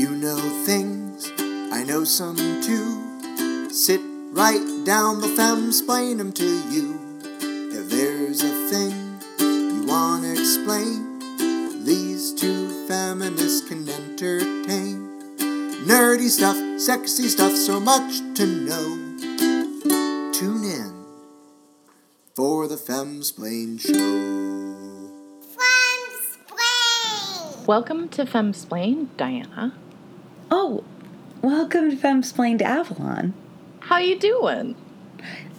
You know things, I know some too. Sit right down, the femsplain them to you. If there's a thing you wanna explain, these two feminists can entertain. Nerdy stuff, sexy stuff, so much to know. Tune in for the Femsplain Show. Welcome to Femsplain, Diana. Welcome to Femsplained Avalon. How you doing?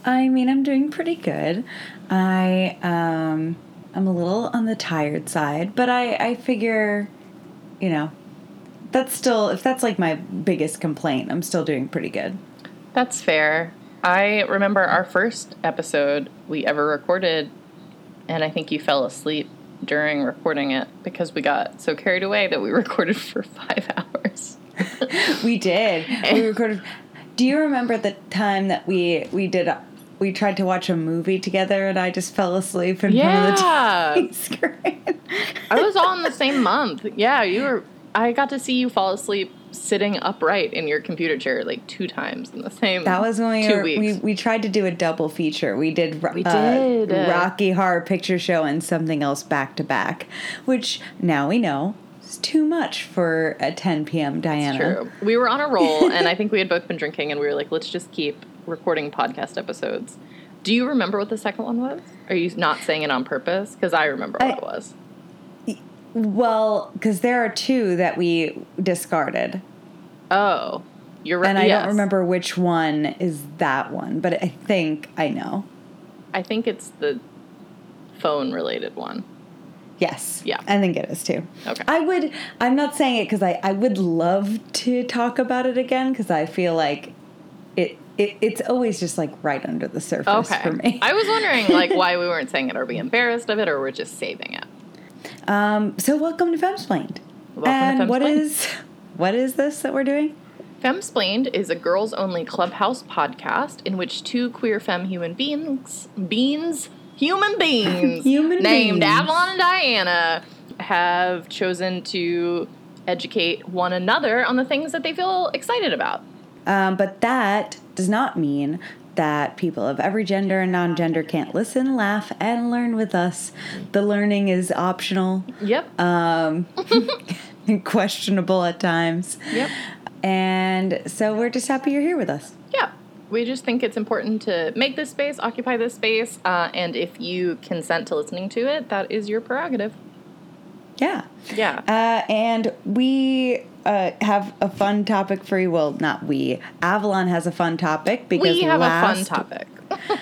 I mean, I'm doing pretty good. I um, I'm a little on the tired side, but I I figure, you know, that's still if that's like my biggest complaint, I'm still doing pretty good. That's fair. I remember our first episode we ever recorded, and I think you fell asleep during recording it because we got so carried away that we recorded for five hours. we did. We recorded. Do you remember the time that we we did? A, we tried to watch a movie together, and I just fell asleep in Yeah. front of the TV screen. I was all in the same month. Yeah, you were. I got to see you fall asleep sitting upright in your computer chair like two times in the same. That was when we two were, we weeks. we tried to do a double feature. We did We uh, did. Rocky Horror Picture Show and something else back to back, which now we know is too much for a 10 p.m. Diana. True. We were on a roll, and I think we had both been drinking, and we were like, let's just keep recording podcast episodes. Do you remember what the second one was? Are you not saying it on purpose? Because I remember what I- it was. Well, because there are two that we discarded, Oh, you're right. and I yes. don't remember which one is that one, but I think I know. I think it's the phone related one. Yes. Yeah. I think it is too. Okay. I would, I'm not saying it because I, I would love to talk about it again because I feel like it, it, it's always just like right under the surface Okay. for me. I was wondering like why we weren't saying it. Are we embarrassed of it, or we're just saving it? um, so welcome to Femsplained. Welcome to and what Femsplained. is, what is this that we're doing? Femsplained is a girls only clubhouse podcast in which two queer femme human beings, beings, human beings, Human named beings. Avalon and Diana, have chosen to educate one another on the things that they feel excited about. Um, but that does not mean that people of every gender and non-gender can't listen, laugh, and learn with us. The learning is optional, Yep. um, questionable at times. yep. And so we're just happy you're here with us. Yeah. We just think it's important to make this space, occupy this space, uh, and if you consent to listening to it, that is your prerogative. Yeah. Yeah. Uh, and we uh, have a fun topic for you. Well, not we. Avalon has a fun topic because we have last, a fun topic.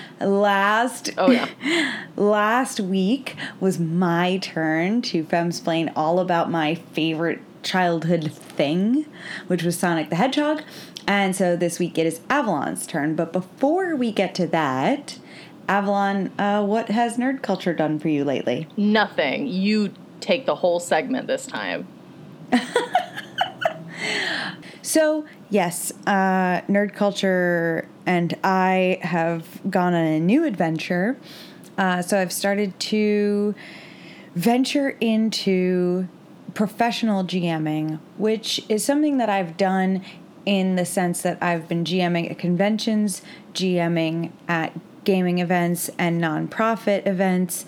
Last Oh, yeah. last week was my turn to femsplain all about my favorite childhood thing, which was Sonic the Hedgehog. And so this week it is Avalon's turn. But before we get to that, Avalon, uh, what has nerd culture done for you lately? Nothing. You take the whole segment this time. So, yes, uh, nerd culture and I have gone on a new adventure. Uh, so, I've started to venture into professional GMing, which is something that I've done in the sense that I've been GMing at conventions, GMing at gaming events and nonprofit events,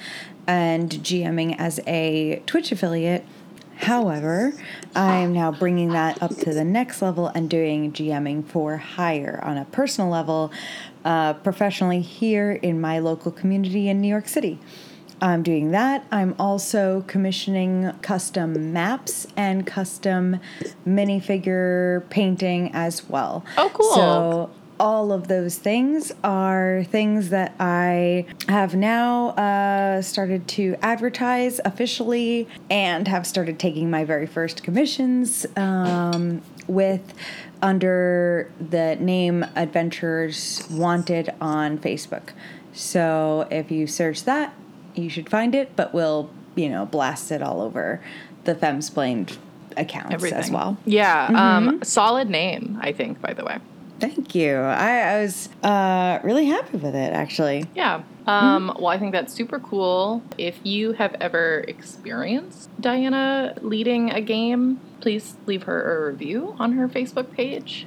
and GMing as a Twitch affiliate. However, I am now bringing that up to the next level and doing GMing for hire on a personal level, uh, professionally here in my local community in New York City. I'm doing that. I'm also commissioning custom maps and custom minifigure painting as well. Oh, cool. So all of those things are things that I have now uh, started to advertise officially and have started taking my very first commissions um, with under the name Adventures Wanted on Facebook. So if you search that, you should find it, but we'll, you know, blast it all over the Femsplained accounts Everything as well. Yeah. Um, solid name, I think, by the way. Thank you. I, I was uh, really happy with it, actually. Yeah. Um, Well, I think that's super cool. If you have ever experienced Diana leading a game, please leave her a review on her Facebook page.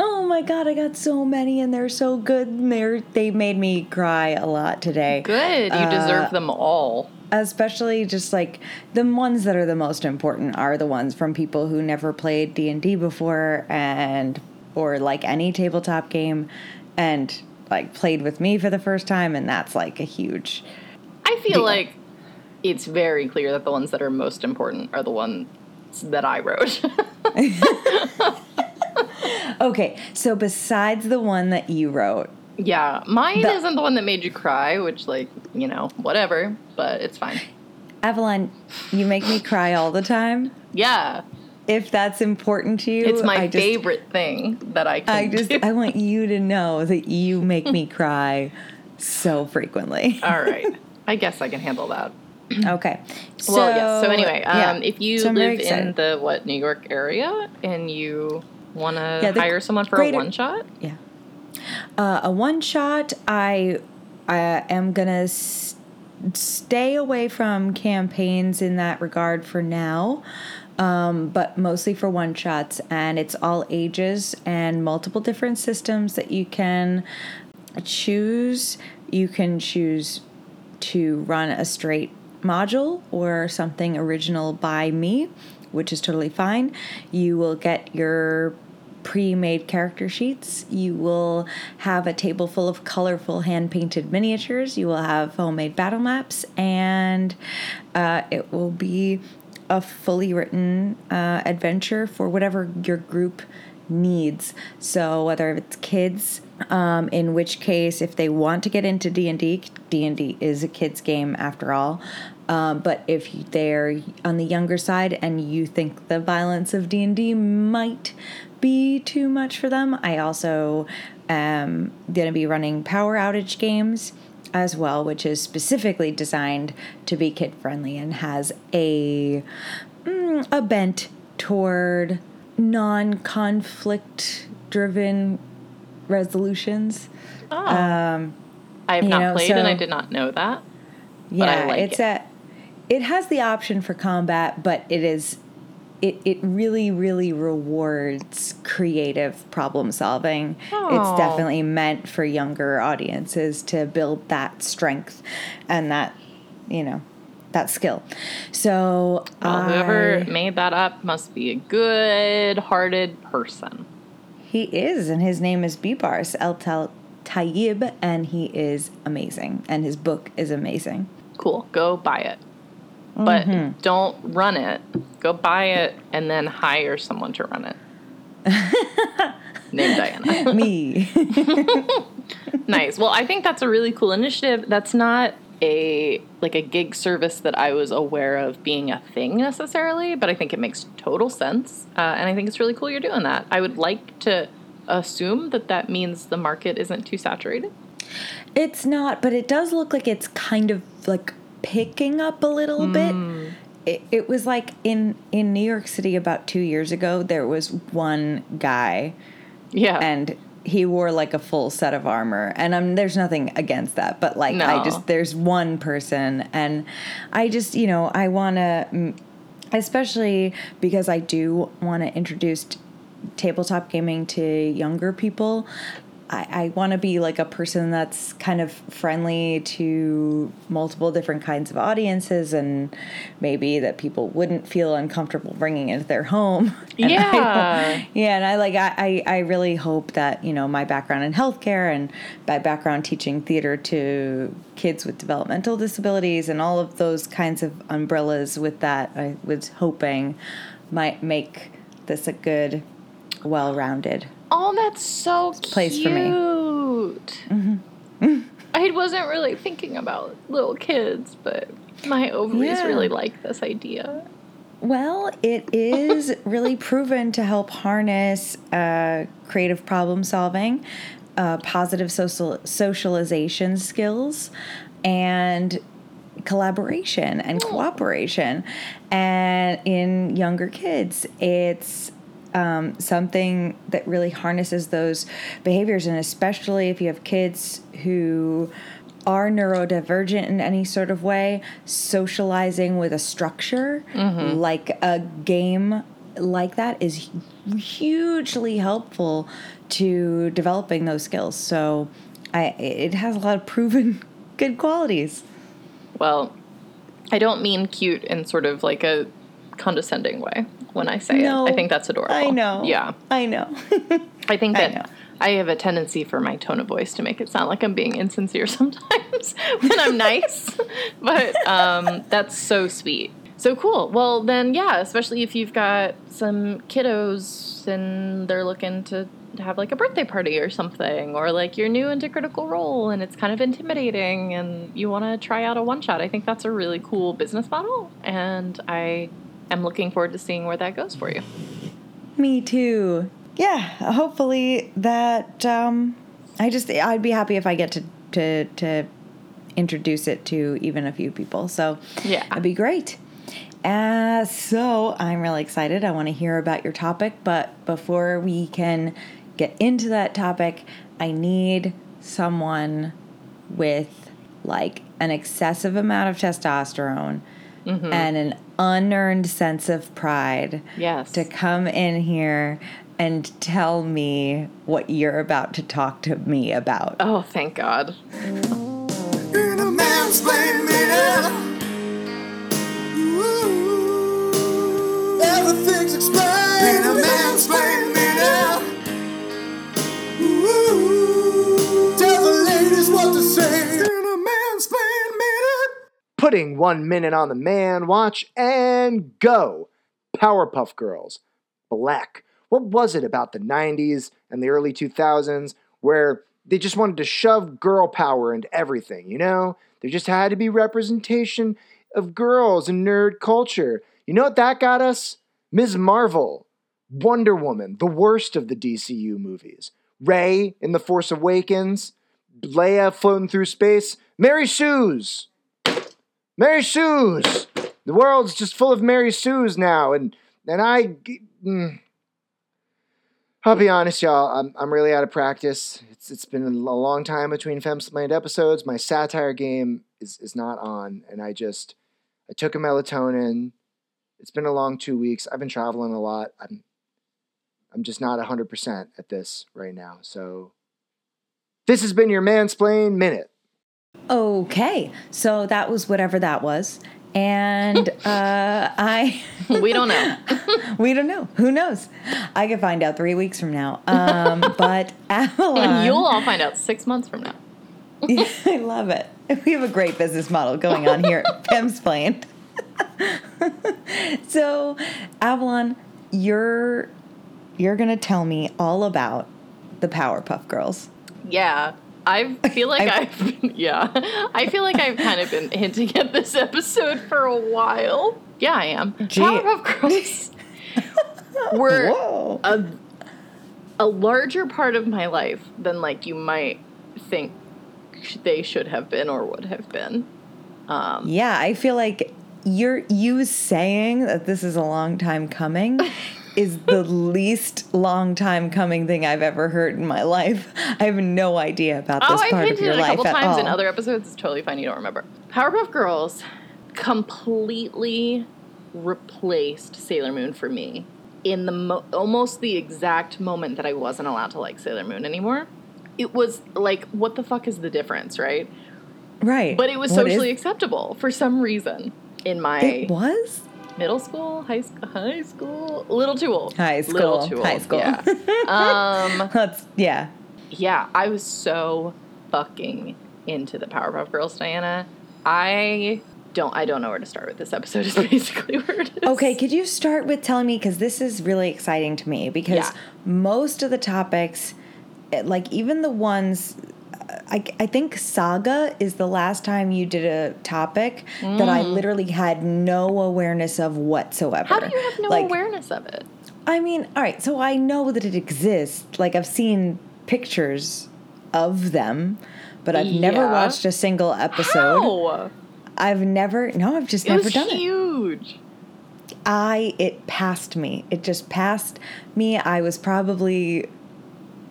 Oh my god, I got so many and they're so good. They're, they made me cry a lot today. Good. You Uh, deserve them all. especially just like the ones that are the most important are the ones from people who never played D&D before and or like any tabletop game and like played with me for the first time and that's like a huge I feel deal. like it's very clear that the ones that are most important are the ones that I wrote. Okay, so besides the one that you wrote, yeah, mine The- isn't the one that made you cry, which, like, you know, whatever, but it's fine. Avalon, you make me cry all the time. Yeah, If that's important to you, it's my just, favorite thing that I can I just do. I want you to know that you make me cry so frequently. All right. I guess I can handle that. Okay. So, well, yes. So anyway, yeah. um, if you So live in the what New York area and you want to Yeah, hire someone for greater- a one shot, Yeah. Uh, a one shot, I I am gonna s- stay away from campaigns in that regard for now, um, but mostly for one shots, and it's all ages and multiple different systems that you can choose. You can choose to run a straight module or something original by me, which is totally fine. You will get your pre made character sheets. You will have a table full of colorful hand painted miniatures. You will have homemade battle maps, and uh, it will be a fully written uh, adventure for whatever your group needs. So whether it's kids, um, in which case, if they want to get into D and D, D and D is a kids game after all. Um, but if they're on the younger side and you think the violence of D and D might be too much for them, I also am going to be running power outage games as well, which is specifically designed to be kid friendly and has a mm, a bent toward non-conflict driven resolutions. oh, Um, I have not know, played and I did not know that. yeah, I like it's it. a it has the option for combat, but it is it, it really really rewards creative problem solving. Oh. It's definitely meant for younger audiences to build that strength and that you know that skill. So Well, whoever I- made that up must be a good-hearted person. he is, and his name is Bibars El Tal- Tayyib, and he is amazing, and his book is amazing. Cool. Go buy it. But Mm-hmm. don't run it. Go buy it and then hire someone to run it. Named Diana. Me. nice. Well, I think that's a really cool initiative. That's not a like a gig service that I was aware of being a thing necessarily, but I think it makes total sense, uh, and I think it's really cool you're doing that. I would like to assume that that means the market isn't too saturated. It's not, but it does look like it's kind of like picking up a little bit. It, it was like in in New York City about two years ago. There was one guy, Yeah. and he wore like a full set of armor. And um, there's nothing against that, but like I just there's one person, and I just you know I want to, especially because I do want to introduce tabletop gaming to younger people. I, I want to be like a person that's kind of friendly to multiple different kinds of audiences and maybe that people wouldn't feel uncomfortable bringing into their home. And I Yeah. yeah, and I like I, I I really hope that you know my background in healthcare and my background teaching theater to kids with developmental disabilities and all of those kinds of umbrellas with that I was hoping might make this a good, well-rounded. Oh, that's so cute. place for me. I wasn't really thinking about little kids, but my ovaries Yeah. really like this idea. Well, it is really proven to help harness uh, creative problem solving, uh, positive social socialization skills, and collaboration and cooperation. And in younger kids, it's um, something that really harnesses those behaviors, and especially if you have kids who are neurodivergent in any sort of way, socializing with a structure like a game like that is hugely helpful to developing those skills. So, I it has a lot of proven good qualities. Well, I don't mean cute in sort of like a condescending way when I say No, it. I think that's adorable. I know. Yeah. I know. I think I that know. I, have a tendency for my tone of voice to make it sound like I'm being insincere sometimes when I'm nice. but um, that's so sweet. So cool. Well, then, yeah, especially if you've got some kiddos and they're looking to have like a birthday party or something, or like you're new into Critical Role and it's kind of intimidating and you want to try out a one shot. I think that's a really cool business model. And I am looking forward to seeing where that goes for you. Me too. Yeah, hopefully that um I just I'd be happy if I get to to to introduce it to even a few people. So Yeah. that'd be great. Uh, so I'm really excited. I want to hear about your topic, but before we can get into that topic, I need someone with like an excessive amount of testosterone Mm-hmm. and an unearned sense of pride Yes. to come in here and tell me what you're about to talk to me about. Oh, thank God. In a mansplain putting one minute on the man watch and go. Powerpuff Girls. Black. What was it about the 90s and the early 2000s where they just wanted to shove girl power into everything, you know? There just had to be representation of girls in nerd culture. You know what that got us? Ms. Marvel, Wonder Woman, the worst of the DCU movies, Rey in The Force Awakens, Leia floating through space, Mary Sue's. Mary Sue's. The world's just full of Mary Sue's now, and and I. mm. I'll be honest, y'all. I'm I'm really out of practice. It's it's been a long time between Femsplained episodes. My satire game is is not on, and I just I took a melatonin. It's been a long two weeks. I've been traveling a lot. I'm I'm just not hundred percent at this right now. So this has been your mansplain minute. Okay, so that was whatever that was. And uh, I, We don't know. we don't know. Who knows? I could find out three weeks from now. Um, but Avalon, and you'll all find out six months from now. I love it. We have a great business model going on here at Femsplained. so, Avalon, you're you're gonna tell me all about the Powerpuff Girls. Yeah. I feel like I- I've been, yeah. I feel like I've kind of been hinting at this episode for a while. Yeah, I am. Gee. Powerpuff Girls were Whoa! a, a larger part of my life than like you might think they should have been or would have been. Um, Yeah, I feel like you're you saying that this is a long time coming is the least long time coming thing I've ever heard in my life. I have no idea about Oh, this I've part of your it a life couple times all. in other episodes. It's totally fine. You don't remember. Powerpuff Girls completely replaced Sailor Moon for me in the mo- almost the exact moment that I wasn't allowed to like Sailor Moon anymore. It was like, what the fuck is the difference, right? right. But it was What is- socially acceptable for some reason in my it was? Middle school, high school, high school, a little too old. High Little school, too old. high school. Yeah. um, That's yeah. yeah, I was so fucking into the Powerpuff Girls, Diana. I don't I don't know where to start with this episode is basically where it is. Okay, could you start with telling me because this is really exciting to me because Yeah. most of the topics, eh, like even the ones, I, I think saga is the last time you did a topic that I literally had no awareness of whatsoever. Mm. How do you have no Like, awareness of it? I mean, all right, so I know that it exists. Like I've seen pictures of them, but I've never watched a single episode. How? I've never, no, I've just It never done it. huge. I it passed me. It just passed me. I was probably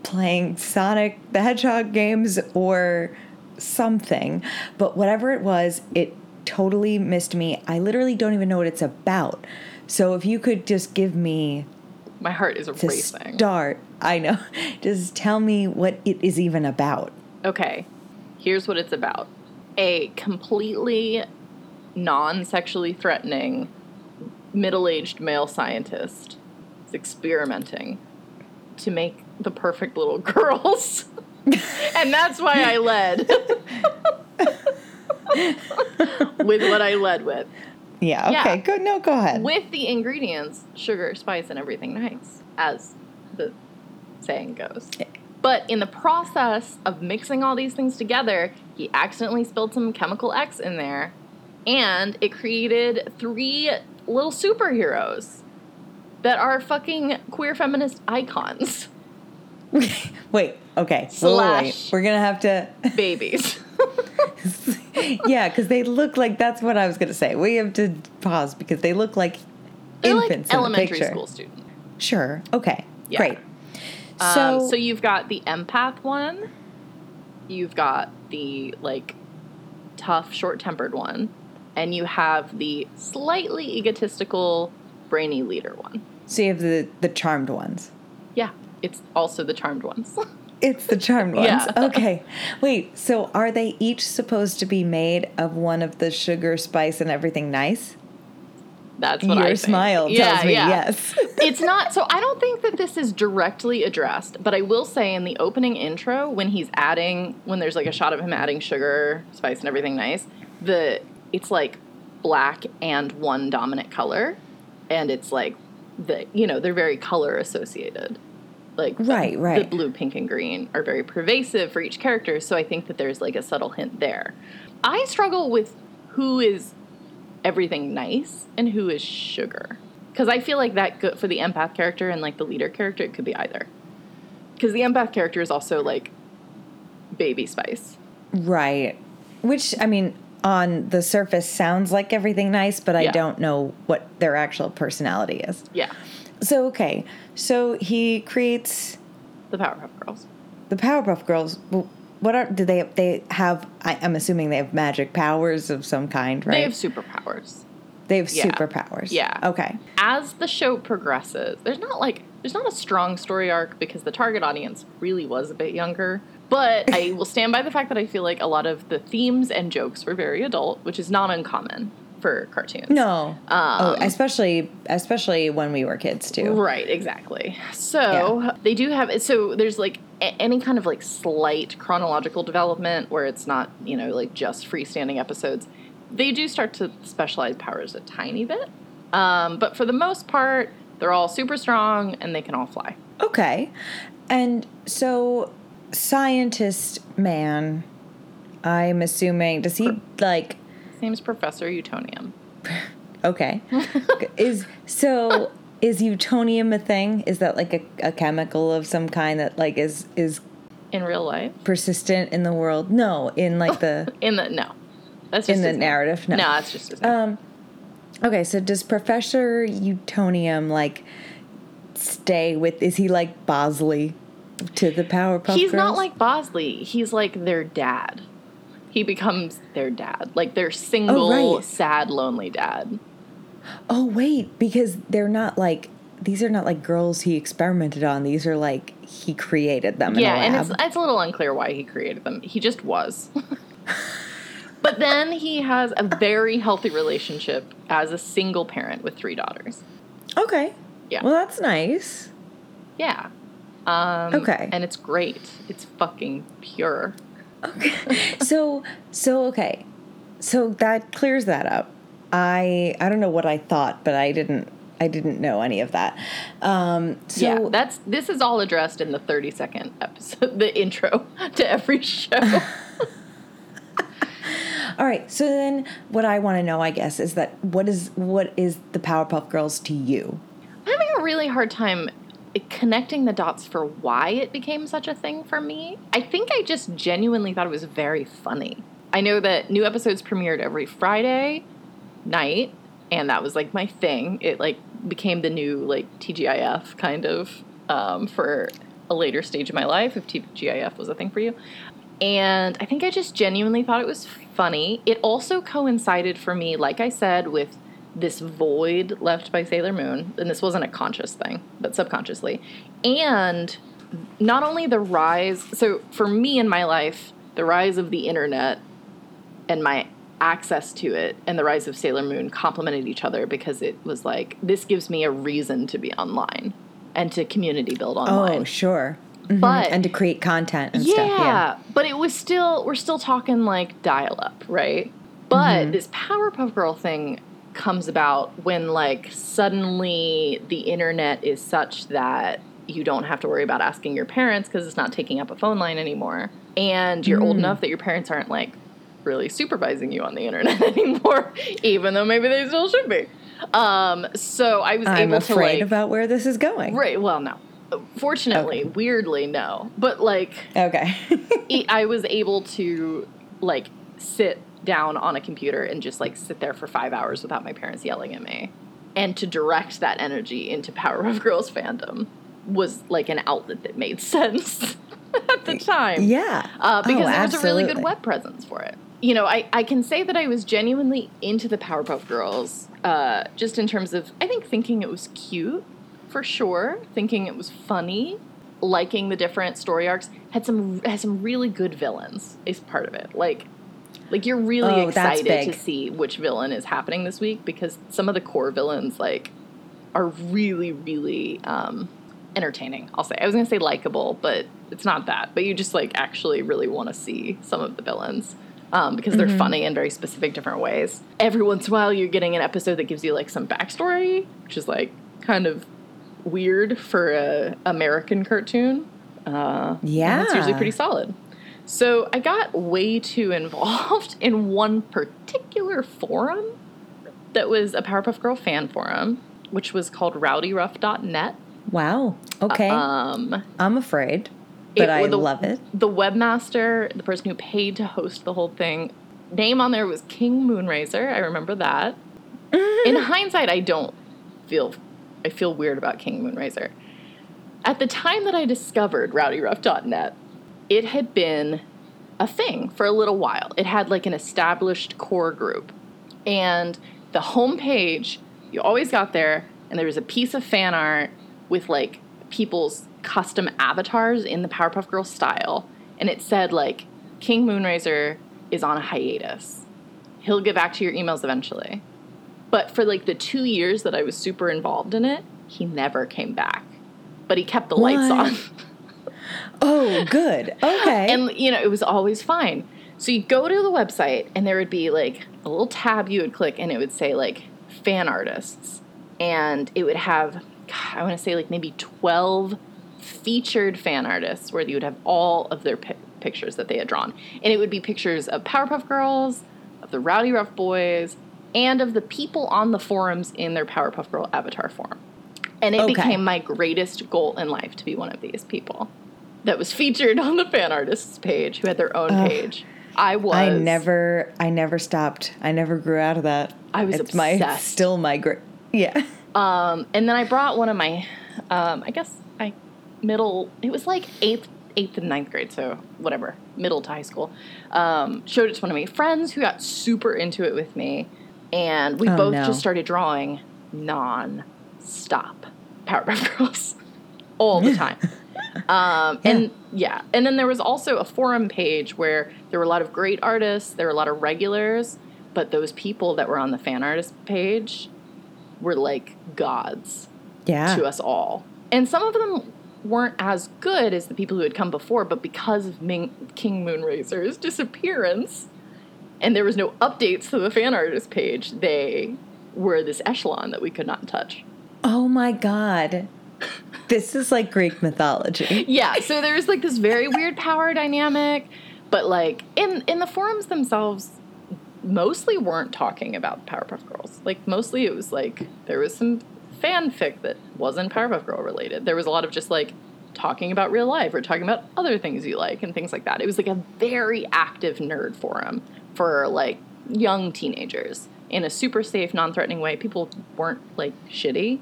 playing Sonic the Hedgehog games or something, but whatever it was, it totally missed me. I literally don't even know what it's about. So if you could just give me My heart is to racing. start, I know. Just tell me what it is even about. Okay, here's what it's about a completely non sexually threatening middle aged male scientist is experimenting to make the perfect little girls. and that's why I led with what I led with. Yeah, Yeah. okay, good. No, go ahead. With the ingredients, sugar, spice, and everything nice, as the saying goes. But in the process of mixing all these things together, he accidentally spilled some chemical X in there, and it created three little superheroes that are fucking queer feminist icons. Wait, okay. Wait, wait, wait. Slash. We're gonna have to. Babies. yeah, because they look like that's what I was gonna say. We have to pause because they look like They're like infants in the elementary school students. Sure. Okay. Yeah. Great. Um, So, so you've got the empath one, you've got the like tough, short-tempered one, and you have the slightly egotistical, brainy leader one. so you have the the charmed ones. Yeah, it's also the charmed ones. It's the charmed ones. Yeah. Okay. Wait. So are they each supposed to be made of one of the sugar, spice, and everything nice? That's what Your I think. smile tells Yeah, me yeah. yes. it's not so i don't think that this is directly addressed but i will say in the opening intro when he's adding when there's like a shot of him adding sugar spice and everything nice the it's like black and one dominant color and it's like the you know they're very color associated like the- Right, right. the blue pink and green are very pervasive for each character so i think that there's like a subtle hint there i struggle with who is everything nice and who is sugar. Because I feel like that go- for the empath character and like the leader character, it could be either. Because the empath character is also like baby spice. right. Which I mean, on the surface sounds like everything nice, but I Yeah. don't know what their actual personality is. Yeah, So okay. So he creates the Powerpuff Girls. the Powerpuff Girls. What are do they they have? I, I'm assuming they have magic powers of some kind, right? They have superpowers. They have yeah. superpowers. Yeah. Okay. As the show progresses, there's not like there's not a strong story arc because the target audience really was a bit younger. But I will stand by the fact that I feel like a lot of the themes and jokes were very adult, which is not uncommon for cartoons. No. oh, Um, especially especially when we were kids too. Right, exactly. So they do have so there's like a- any kind of like slight chronological development where it's not you know like just freestanding episodes. They do start to specialize powers a tiny bit, um, but for the most part, they're all super strong and they can all fly. Okay. And so scientist man, I'm assuming does he like Name's Professor Utonium. okay. is so is utonium a thing? Is that like a, a chemical of some kind that like is is In real life, persistent in the world? No, in like the in the no, that's just in the name. narrative. No. No, that's just. Um Okay, so does Professor Utonium like stay with is he like Bosley to the Powerpuff girls? He's not like Bosley. He's like their dad. He becomes their dad, like their single, Oh, right. sad, lonely dad. Oh wait, because they're not like these are not like girls he experimented on. These are like he created them yeah, and it's it's a little unclear why he created them. He just was. but then he has a very healthy relationship as a single parent with three daughters. okay. Yeah. Well, that's nice. Yeah. Um, Okay. And it's great. It's fucking pure. so so okay. So that clears that up. I I don't know what I thought, but I didn't I didn't know any of that. Um so yeah, that's this is all addressed in the thirty second episode, the intro to every show. all right. So then what I want to know, I guess, is that what is what is the Powerpuff Girls to you? I'm having a really hard time connecting the dots for why it became such a thing for me. I think I just genuinely thought it was very funny. I know that new episodes premiered every Friday night, and that was like my thing. It like became the new like TGIF kind of um, for a later stage of my life if TGIF was a thing for you. And I think I just genuinely thought it was funny. It also coincided for me, like I said, with this void left by Sailor Moon. And this wasn't a conscious thing, but subconsciously. And not only the rise, so for me in my life, the rise of the internet and my access to it and the rise of Sailor Moon complemented each other because it was like, this gives me a reason to be online and to community build online. Oh, sure. Mhm. But- and to create content and yeah, stuff. Yeah. but it was still we're still talking like dial up, right? But Mhm. this Powerpuff Girl thing comes about when like suddenly the internet is such that you don't have to worry about asking your parents because it's not taking up a phone line anymore. And you're old Mm. enough that your parents aren't like really supervising you on the internet anymore, even though maybe they still should be. Um, so I was I'm able to afraid like about where this is going. Right. Well, no. Fortunately, weirdly, no. But like, Okay. i was able to like sit down on a computer and just like sit there for five hours without my parents yelling at me, and to direct that energy into Powerpuff Girls fandom was like an outlet that made sense at the time yeah. uh, because Oh, there was a really good web presence for it. You know, I, I can say that I was genuinely into the Powerpuff Girls, uh, just in terms of, I think, thinking it was cute, for sure, thinking it was funny, liking the different story arcs, had some had some really good villains, is part of it. Like, like you're really Oh, excited to see which villain is happening this week because some of the core villains, like, are really, really um, entertaining. I'll say. I was gonna say likable, but it's not that. But you just like actually really want to see some of the villains um, because they're funny in very specific different ways. Every once in a while, you're getting an episode that gives you like some backstory, which is like kind of weird for a American cartoon. Uh, Yeah. it's usually pretty solid. So I got way too involved in one particular forum that was a Powerpuff Girl fan forum, which was called rowdyruff.net. Wow. Okay. Um, I'm afraid, but it- I the- love it. the webmaster, the person who paid to host the whole thing, name on there was King Moonracer. I remember that. In hindsight, I don't feel I feel weird about King Moonracer. At the time that I discovered rowdyruff.net, it had been a thing for a little while. It had like an established core group. And the homepage, you always got there, and there was a piece of fan art with like people's custom avatars in the Powerpuff Girls style. And it said like, King Moonracer is on a hiatus. He'll get back to your emails eventually. But for like the two years that I was super involved in it, he never came back. But he kept the lights on. Oh, good. Okay. and you know it was always fine so you go to the website and there would be like a little tab you would click and it would say like fan artists and it would have God, i want to say like maybe 12 featured fan artists where you would have all of their pi- pictures that they had drawn and it would be pictures of powerpuff girls of the Rowdyruff Boys and of the people on the forums in their powerpuff girl avatar form and it Okay. became my greatest goal in life to be one of these people that was featured on the fan artists page who had their own Ugh. page. I was I never, I never stopped. I never grew out of that. I was it's my obsessed. still my great. Yeah. um and then I brought one of my um I guess I middle it was like eighth eighth and ninth grade, so whatever, middle to high school. Um, showed it to one of my friends who got super into it with me, and we Oh, both no. just started drawing non-stop Powerpuff Girls all the time. Um, and yeah, and then there was also a forum page where there were a lot of great artists, there were a lot of regulars, but those people that were on the fan artist page were like gods Yeah. to us all. And some of them weren't as good as the people who had come before, but because of Ming- King Moonracer's disappearance, and there was no updates to the fan artist page, they were this echelon that we could not touch. Oh my god. This is like Greek mythology. yeah so there's like this very weird power dynamic but like in in the forums themselves mostly weren't talking about powerpuff girls like mostly it was like there was some fanfic that wasn't powerpuff girl related there was a lot of just like talking about real life or talking about other things you like and things like that it was like a very active nerd forum for like young teenagers in a super safe, non threatening way. People weren't like shitty,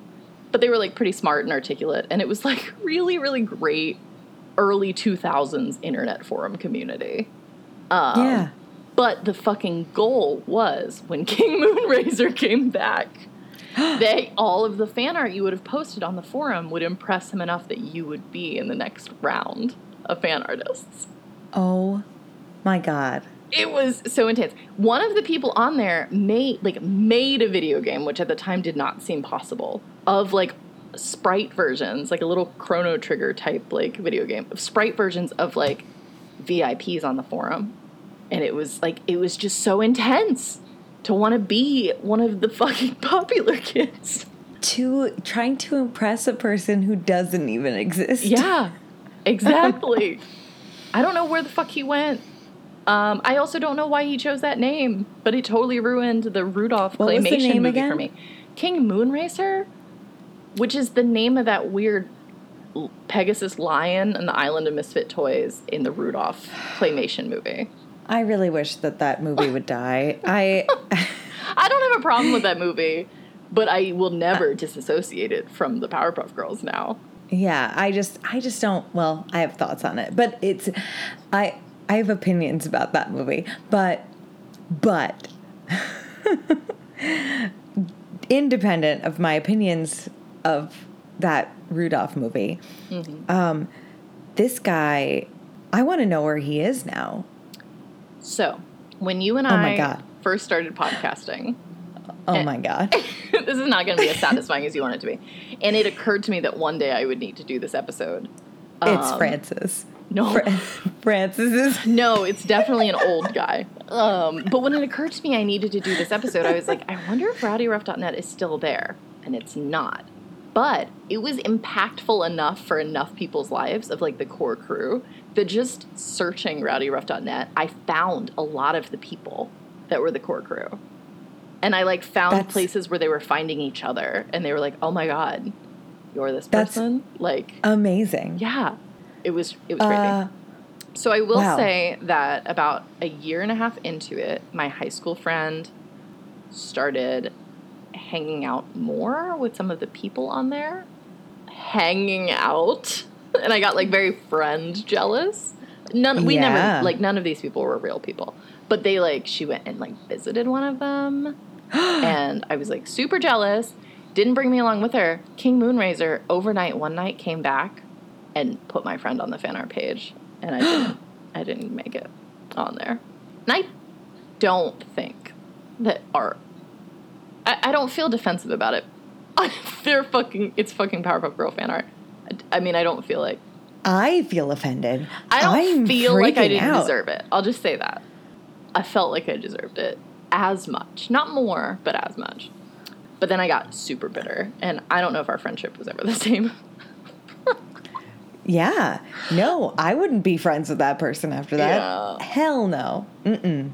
but they were like pretty smart and articulate. And it was like really, really great early 2000s internet forum community. Um, yeah. But the fucking goal was when King Moonracer came back, they all of the fan art you would have posted on the forum would impress him enough that you would be in the next round of fan artists. Oh my god. It was so intense. One of the people on there made like made a video game, which at the time did not seem possible, of like sprite versions, like a little Chrono Trigger type like video game of sprite versions of like VIPs on the forum. And it was like it was just so intense to want to be one of the fucking popular kids. To trying to impress a person who doesn't even exist. Yeah, exactly. I don't know where the fuck he went. Um, I also don't know why he chose that name, but it totally ruined the Rudolph What was the name movie again? for me. King Moonracer, which is the name of that weird Pegasus lion and the Island of Misfit Toys in the Rudolph claymation movie. I really wish that that movie would die. I I don't have a problem with that movie, but I will never disassociate it from the Powerpuff Girls now. yeah, I just I just don't well, I have thoughts on it, but it's I I have opinions about that movie, but but independent of my opinions of that Rudolph movie, um, this guy, I want to know where he is now. So, when you and Oh I God. first started podcasting, Oh Eh. my god. this is not going to be as satisfying as you want it to be. And it occurred to me that one day I would need to do this episode. It's Um, Francis. No, Fra- Francis is no, it's definitely an old guy. Um, but when it occurred to me I needed to do this episode, I was like, I wonder if rowdyruff.net is still there. And it's not. But it was impactful enough for enough people's lives of like the core crew that just searching rowdyruff.net, I found a lot of the people that were the core crew. And I like found That's- places where they were finding each other and they were like, "Oh my god, you're this person?" Like, amazing. yeah. It was it was crazy. Uh, So I will Wow. say that about a year and a half into it, my high school friend started hanging out more with some of the people on there. Hanging out. And I got like very friend jealous. None we Yeah. never like none of these people were real people. But they like she went and like visited one of them. and I was like super jealous. Didn't bring me along with her. King Moonracer overnight one night came back and put my friend on the fan art page, and I didn't. I didn't make it on there. And I don't think that art. I, I don't feel defensive about it. They're fucking. It's fucking Powerpuff Girl fan art. I, I mean, I don't feel like. I feel offended. I don't I'm feel like I didn't out. deserve it. I'll just say that. I felt like I deserved it as much, not more, but as much. But then I got super bitter, and I don't know if our friendship was ever the same. Yeah. No, I wouldn't be friends with that person after that. Yeah. Hell no. Mm-mm.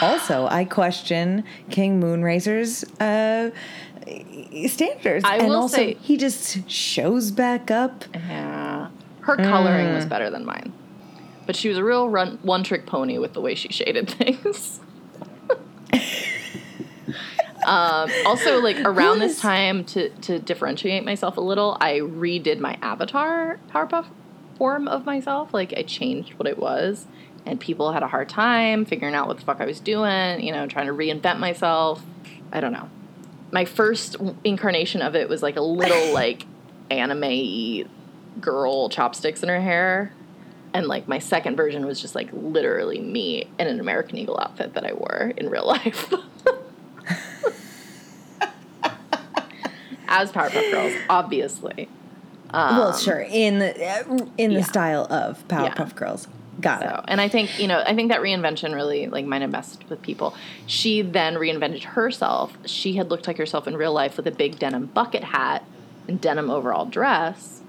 Also, I question King Moonracer's uh, standards. I and will also, say- he just shows back up. Yeah. Her coloring Mm. was better than mine. But she was a real run, one trick pony with the way she shaded things. Um, also, like around this time, to, to differentiate myself a little, I redid my avatar Powerpuff form of myself. Like, I changed what it was. And people had a hard time figuring out what the fuck I was doing, you know, trying to reinvent myself. I don't know. My first incarnation of it was like a little, like, anime girl chopsticks in her hair. And like my second version was just like literally me in an American Eagle outfit that I wore in real life. As Powerpuff Girls, obviously. Um, well, sure, in the uh, in the yeah. style of Powerpuff Yeah. Girls. Got it. And I think you know, I think that reinvention really like might have messed with people. She then reinvented herself. She had looked like herself in real life with a big denim bucket hat and denim overall dress,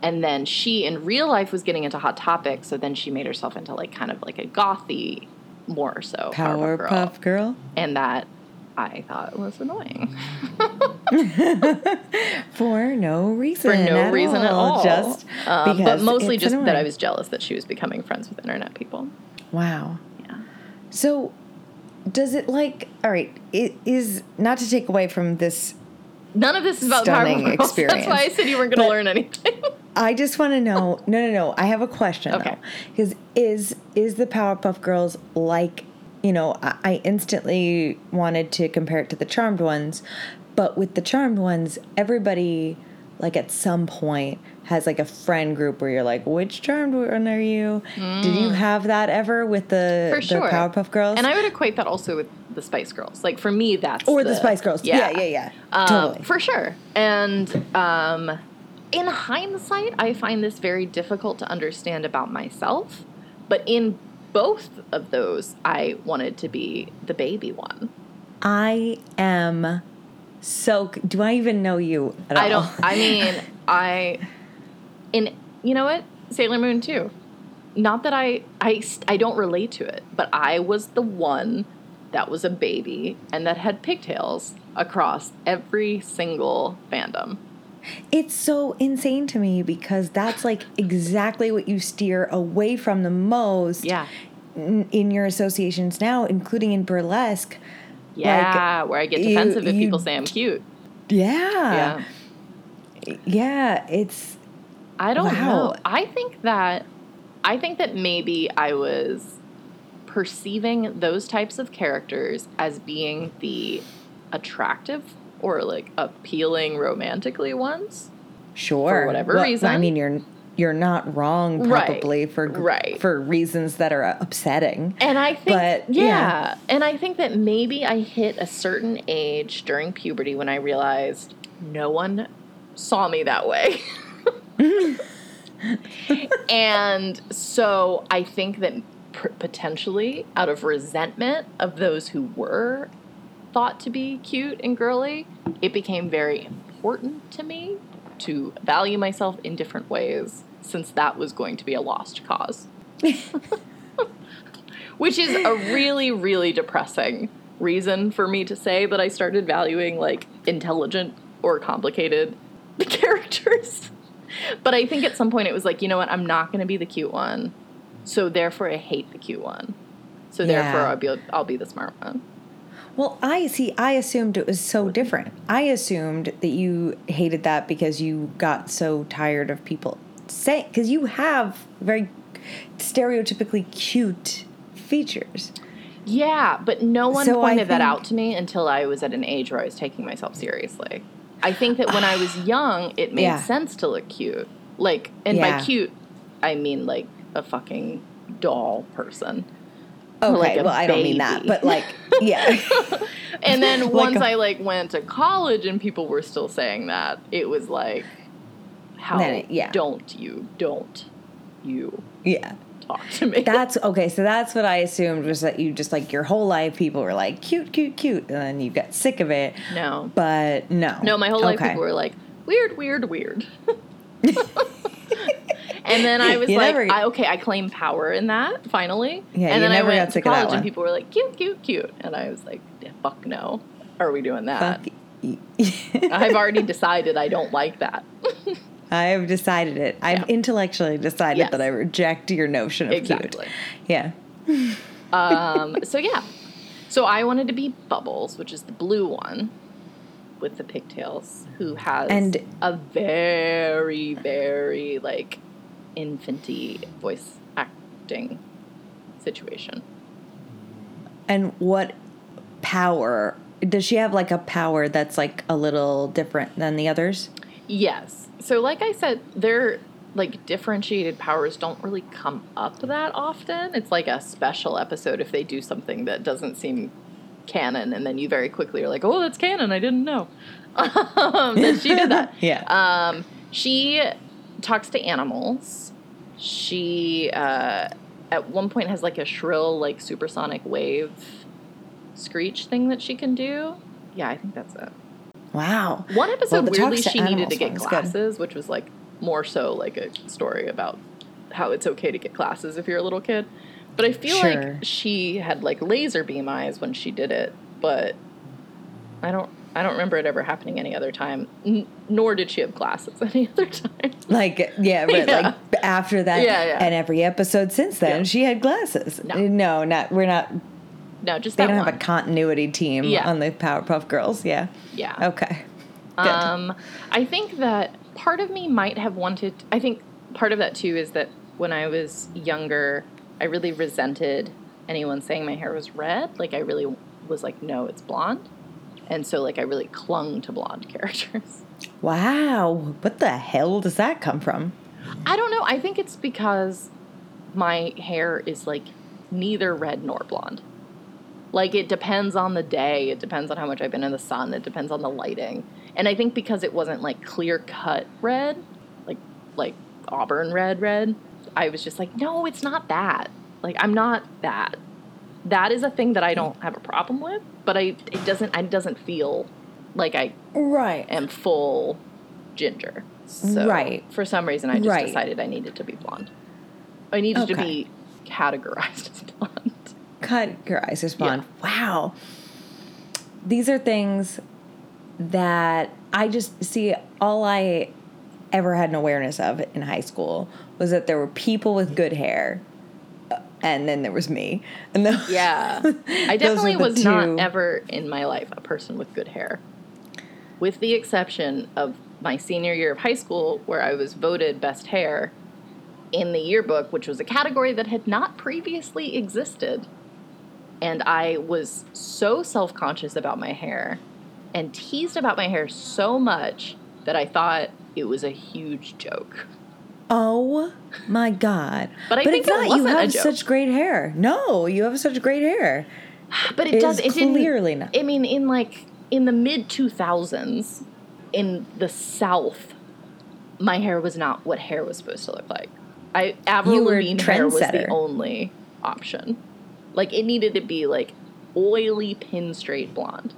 and then she in real life was getting into hot topics. So then she made herself into like kind of like a gothy, more so Powerpuff Girl, Powerpuff Girl. and that I thought was annoying. For no reason. for no at reason at all. Just Um, because but mostly just that I was jealous that she was becoming friends with internet people. Wow. Yeah. So, does it like all right? It is not to take away from this. None of this is about Stunning Powerpuff Girls. That's why I said you weren't going to But- learn anything. I just want to know. No, no, no. I have a question Okay. though, because is is the Powerpuff Girls like? You know, I, instantly wanted to compare it to the Charmed ones, but with the Charmed ones, everybody like at some point has like a friend group where you're like, which Charmed one are you? Did you have that ever with the Mm. For sure. Powerpuff Girls? And I would equate that also with the Spice Girls. Like for me, that's or the, Spice Girls? Yeah, yeah, yeah. Um, totally. For sure. And um, in hindsight, I find this very difficult to understand about myself. But in both of those, I wanted to be the baby one. I am so. Do I even know you at all? I don't. I mean, I. In you know what Sailor Moon too. Not that I I I don't relate to it, but I was the one that was a baby and that had pigtails across every single fandom. It's so insane to me because that's like exactly what you steer away from the most. Yeah. In your associations now, including in burlesque. Yeah, where I get you- defensive if you- people say I'm cute. Yeah. Yeah. Yeah. It's I don't Wow. know. I think that I think that maybe I was perceiving those types of characters as being the attractive or like appealing romantically once. sure For whatever Well, I mean, you're you're not wrong Right, probably for right. for reasons that are upsetting. And I think But, yeah. yeah. and I think that maybe I hit a certain age during puberty when I realized no one saw me that way. and so I think that potentially out of resentment of those who were thought to be cute and girly, it became very important to me to value myself in different ways since that was going to be a lost cause. Which is a really, really depressing reason for me to say that I started valuing like intelligent or complicated characters. But I think at some point it was like, you know what, I'm not going to be the cute one. So therefore I hate the cute one. So therefore Yeah. I'll be I'll be the smart one. Well, I see. I assumed it was so different. I assumed that you hated that because you got so tired of people saying because you have very stereotypically cute features. Yeah, but no one So pointed that out to me until I was at an age where I was taking myself seriously. I think that when I was young, it made Yeah. sense to look cute. Like, and Yeah. by cute, I mean like a fucking doll person. Okay, like well, I don't mean that, but like, yeah, And then Like once a- I like went to college and people were still saying that, it was like, how Then it- yeah. don't you, don't you yeah. talk to me? That's okay. So that's what I assumed was that you just like your whole life people were like cute, cute, cute, and then you got sick of it. no. But no, No, my whole life Okay. people were like, weird, weird, weird. and then I was like, I, okay, I claim power in that, finally. Yeah, and then I went to sick of that college and people were like, cute, cute, cute. And I was like, fuck no. Are we doing that? I've already decided I don't like that. I have decided it. I've intellectually decided Yes. that I reject your notion of Exactly. cute. Yeah. Um, so yeah. So I wanted to be Bubbles, which is the blue one with the pigtails, who has And- a very, very like infanty voice acting situation. And what power does she have? Like a power that's like a little different than the others? Yes. So like I said, their like differentiated powers don't really come up that often. It's like a special episode if they do something that doesn't seem canon and then you very quickly are like, "Oh, that's canon. I didn't know." um, that she did that. Yeah. Um, she talks to animals. She uh, at one point has like a shrill, like supersonic wave screech thing that she can do. Yeah, I think that's it. Wow. One episode the weirdly she needed to get is good. glasses, which was like more so like a story about how it's okay to get glasses if you're a little kid. But I feel Sure. like she had like laser beam eyes when she did it, but I don't I don't remember it ever happening any other time. N- nor did she have glasses any other time. Like yeah, but Yeah. like after that, Yeah, yeah. and every episode since then, Yeah. she had glasses. No. no, not we're not No, just They that don't one. have a continuity team Yeah. on the Powerpuff Girls. Yeah. yeah. Okay. Good. Um, I think that part of me might have wanted. I think part of that too is that when I was younger, I really resented anyone saying my hair was red. Like I really was like, no, it's blonde, and so like I really clung to blonde characters. wow. What the hell does that come from? I don't know. I think it's because my hair is like neither red nor blonde. Like it depends on the day, it depends on how much I've been in the sun, it depends on the lighting. And I think because it wasn't like clear cut red, like like auburn red red, I was just like, no, it's not that. Like I'm not that. That is a thing that I don't have a problem with, but I it doesn't it doesn't feel like I Right. am full ginger. So Right. for some reason I just Right. decided I needed to be blonde. I needed to be categorized as blonde. Cut your eyes as blonde. Wow. These are things that I just see all I ever had an awareness of in high school was that there were people with good hair. And then there was me. And those, Yeah. I definitely the was not ever in my life a person with good hair. With the exception of my senior year of high school, where I was voted best hair in the yearbook, which was a category that had not previously existed. And I was so self conscious about my hair and teased about my hair so much that I thought it was a huge joke. Oh my god! But I think it's it not. You have such great hair. No, you have such great hair. But it, It does. is It didn't. clearly not. I mean, in like in the mid two thousands, in the South, my hair was not what hair was supposed to look like. I Avril Lavigne hair was the only option. Like it needed to be like oily pin straight blonde.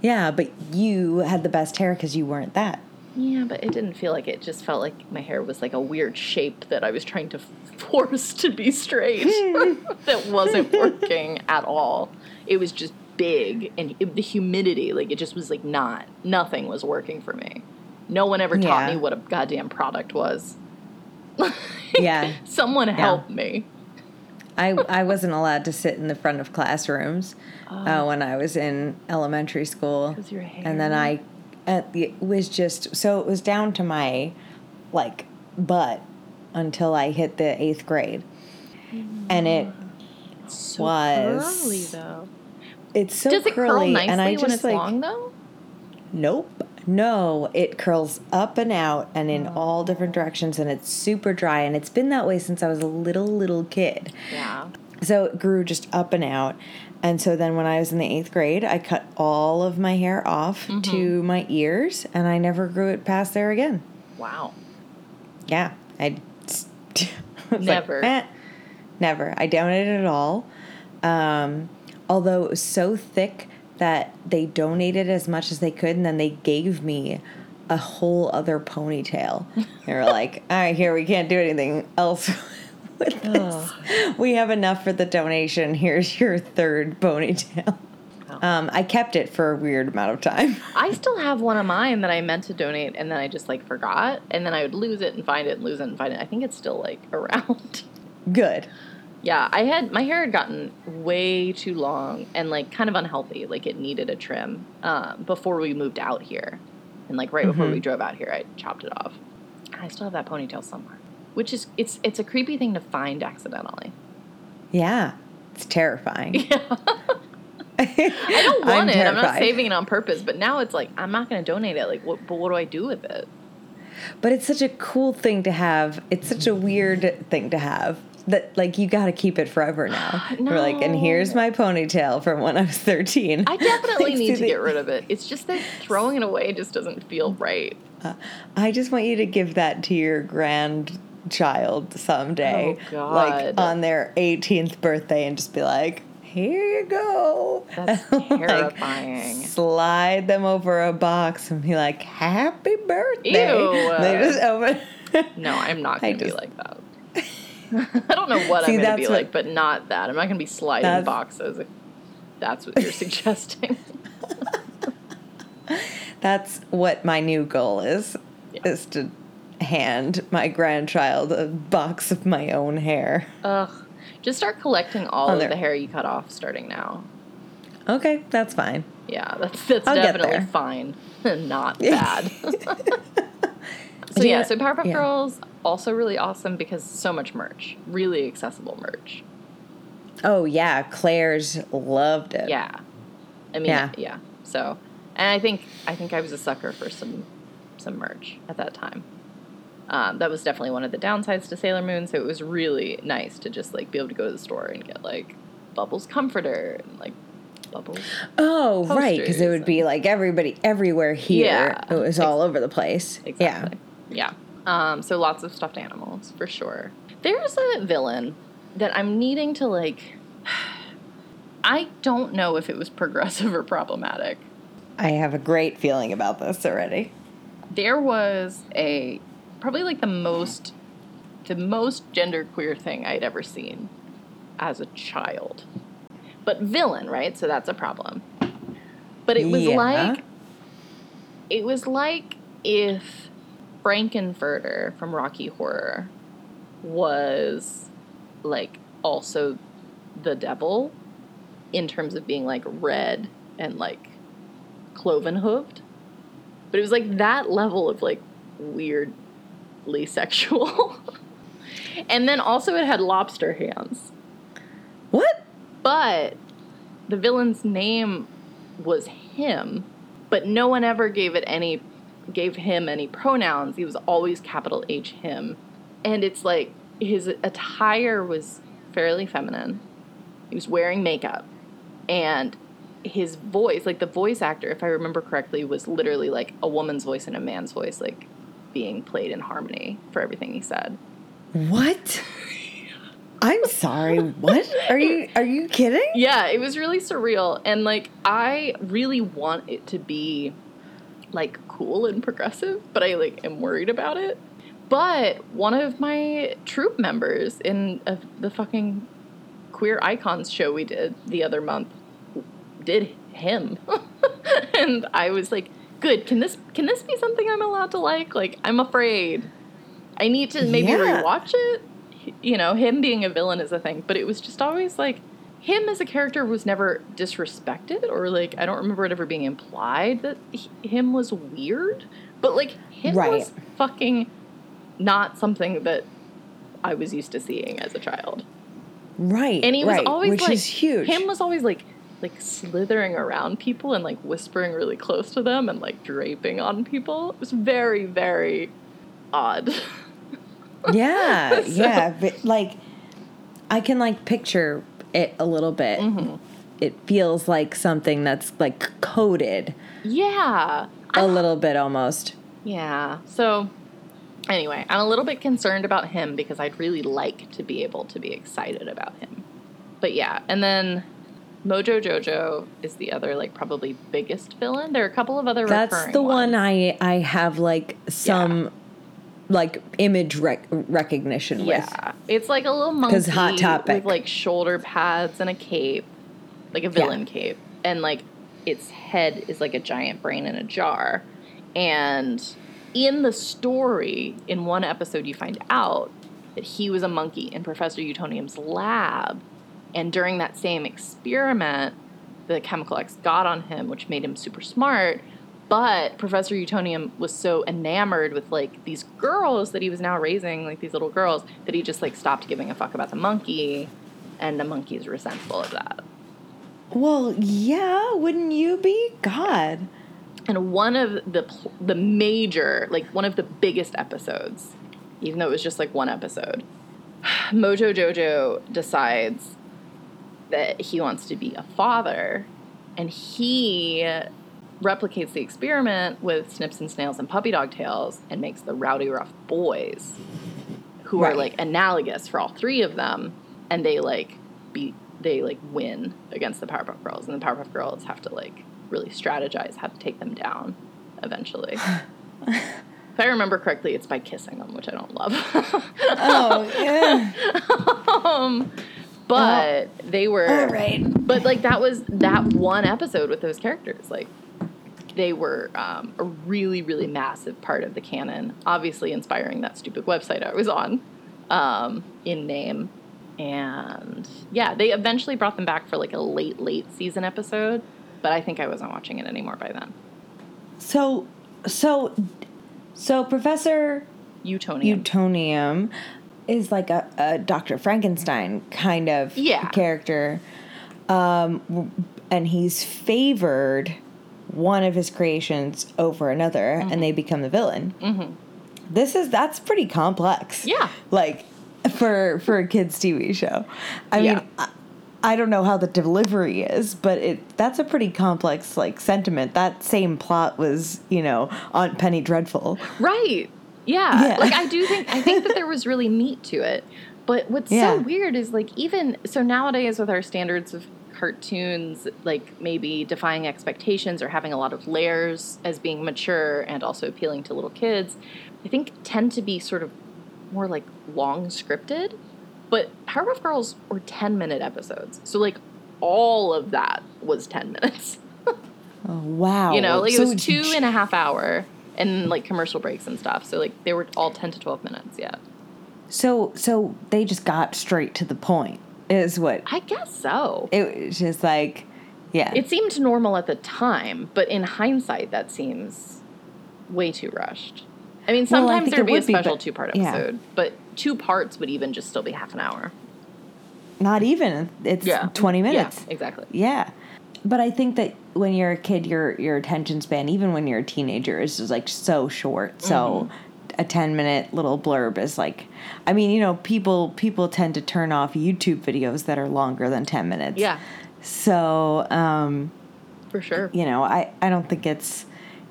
Yeah, but you had the best hair because you weren't that. Yeah, but it didn't feel like it. Just felt like my hair was like a weird shape that I was trying to force to be straight. that wasn't working at all. It was just big and it, the humidity, like it just was like not. Nothing was working for me. No one ever taught Yeah. me what a goddamn product was. Yeah, Someone help me. I I wasn't allowed to sit in the front of classrooms uh, when I was in elementary school. And then. I, it was just so it was down to my, like, butt until I hit the eighth grade, mm. and it So was- curly though. it's so Does it curl curly, nicely and I when just it's like long though? Nope. No, it curls up and out and in oh. all different directions and it's super dry and it's been that way since I was a little little kid. Yeah. So it grew just up and out. And so then when I was in the 8th grade, I cut all of my hair off Mm-hmm. to my ears and I never grew it past there again. Wow. Yeah. I like, Never. "Eh." never. I donated it all. Um, although it was so thick that they donated as much as they could, and then they gave me a whole other ponytail. They were like, "All right, here we can't do anything else." With this. We have enough for the donation. Here's your third ponytail. Um, I kept it for a weird amount of time. I still have one of mine that I meant to donate and then I just like forgot and then I would lose it and find it and lose it and find it. I think it's still like around. Good. yeah, I had my hair had gotten way too long and like kind of unhealthy. Like it needed a trim um, before we moved out here, and like right before we drove out here, I chopped it off. I still have that ponytail somewhere, which is it's it's a creepy thing to find accidentally. Yeah, it's terrifying. I don't want I'm it. I'm not terrified. saving it on purpose, but now it's like I'm not going to donate it. Like, what, but what do I do with it? But it's such a cool thing to have. It's such a weird thing to have that like you got to keep it forever now. We're like, and here's my ponytail from when I was 13. I definitely need to the- get rid of it. It's just that throwing it away just doesn't feel right. Uh, I just want you to give that to your grandchild someday, Oh, like on their 18th birthday, and just be like, "Here you go." That's Like, terrifying. slide them over a box and be like, "Happy birthday!" Ew. They just open. No, I'm not going to be like that. I don't know what See, I'm going to be what- like, but not that. I'm not going to be sliding boxes if that's what you're suggesting. That's what my new goal is: Yeah. is to hand my grandchild a box of my own hair. Ugh. Just start collecting all of the hair you cut off starting now. Okay, that's fine. Yeah, that's that's I'll definitely fine. Not bad. so yeah, so Powerpuff yeah. Girls also really awesome because so much merch. Really accessible merch. Oh yeah, Claire's loved it. Yeah. I mean, Yeah. yeah. So, and I think I think I was a sucker for some some merch at that time. Um, that was definitely one of the downsides to Sailor Moon. So it was really nice to just like be able to go to the store and get like Bubbles comforter and like Bubbles. Oh right, because it would be like everybody everywhere here. Yeah, it was all over the place. Exactly. Yeah. Um, so lots of stuffed animals for sure. There's a villain that I'm needing to like. I don't know if it was progressive or problematic. I have a great feeling about this already. there was a probably like the most the most genderqueer thing I'd ever seen as a child. But villain, right? So that's a problem. But it was Yeah. like it was like if Frank-N-Furter from Rocky Horror was like also the devil in terms of being like red and like cloven hooved. But it was like that level of like weirdly sexual. and then also it had lobster hands. What? But the villain's name was him, but no one ever gave it any gave him any pronouns. He was always capital H him. And it's like his attire was fairly feminine. He was wearing makeup and his voice, like the voice actor, if I remember correctly, was literally like a woman's voice and a man's voice, like being played in harmony for everything he said. What? I'm sorry. What? Are you are you kidding? Yeah, it was really surreal. And like, I really want it to be like cool and progressive, but I like am worried about it. But one of my troop members in uh, the fucking queer icons show we did the other month did him. and I was like, good, can this can this be something I'm allowed to like? Like I'm afraid. I need to maybe Yeah. rewatch it. You know, him being a villain is a thing, but it was just always like him as a character was never disrespected or like I don't remember it ever being implied that he, him was weird, but like him Right. was fucking not something that I was used to seeing as a child. Right. And he was right, always which like is huge. Him was always like like slithering around people and like whispering really close to them and like draping on people. It was very very odd. yeah, yeah. But like, I can like picture it a little bit. Mm-hmm. It feels like something that's like coded yeah. a little bit almost. Yeah. So anyway, I'm a little bit concerned about him because I'd really like to be able to be excited about him. But yeah, and then Mojo Jojo is the other like probably biggest villain. There are a couple of other That's the one ones. I I have like some like image rec- recognition with. Yeah, it's like a little monkey Hot Topic. with like shoulder pads and a cape, like a villain cape, and like its head is like a giant brain in a jar. And in the story, in one episode, you find out that he was a monkey in Professor Utonium's lab, and during that same experiment, the chemical X got on him, which made him super smart. But Professor Utonium was so enamored with like these girls that he was now raising, like these little girls, that he just like stopped giving a fuck about the monkey, and the monkey is resentful of that. Well, yeah, wouldn't you be? God. And one of the pl- the major, like one of the biggest episodes, even though it was just like one episode, Mojo Jojo decides that he wants to be a father, and he replicates the experiment with Snips and Snails and Puppy Dog Tails and makes the Rowdyruff Boys, who are like analogous for all three of them, and they like beat they like win against the Powerpuff Girls, and the Powerpuff Girls have to like really strategize how to take them down eventually. if I remember correctly, it's by kissing them, which I don't love. Oh, yeah. um, but they were All right. but like that was that one episode with those characters like they were um, a really really massive part of the canon obviously inspiring that stupid website i was on um, in name And yeah, they eventually brought them back for like a late, late season episode, but I think I wasn't watching it anymore by then. So, so, so Professor Utonium. Utonium is like a, a Dr. Frankenstein kind of Yeah. character. Um, and he's favored one of his creations over another, Mm-hmm. and they become the villain. This is that's pretty complex. Yeah. like for for a kids TV show. I Yeah. mean, I, I don't know how the delivery is, but it that's a pretty complex like sentiment. That same plot was, you know, Aunt Penny Dreadful. Right. Yeah. Yeah. Like I do think I think that there was really meat to it. But what's Yeah. so weird is like even so nowadays with our standards of cartoons like maybe defying expectations or having a lot of layers as being mature and also appealing to little kids, I think tend to be sort of more like long scripted. But Powerpuff Girls were 10 minute episodes. So like all of that was 10 minutes. Oh, wow. You know, like So it was two and a half hour and like commercial breaks and stuff. So like they were all 10 to 12 minutes. Yeah. So so they just got straight to the point. Is what I guess so. it was just like yeah. It seemed normal at the time, but in hindsight, that seems way too rushed. I mean, Well, I sometimes there'd be a special two part yeah. episode, but two parts would even just still be half an hour. not even it's 20 minutes. Yeah, exactly. Yeah. But I think that when you're a kid, your your attention span, even when you're a teenager, is just like so short. So Mm-hmm. a ten minute little blurb is like, I mean, you know, people people tend to turn off YouTube videos that are longer than ten minutes. Yeah, So, um, for sure. you know, I I don't think it's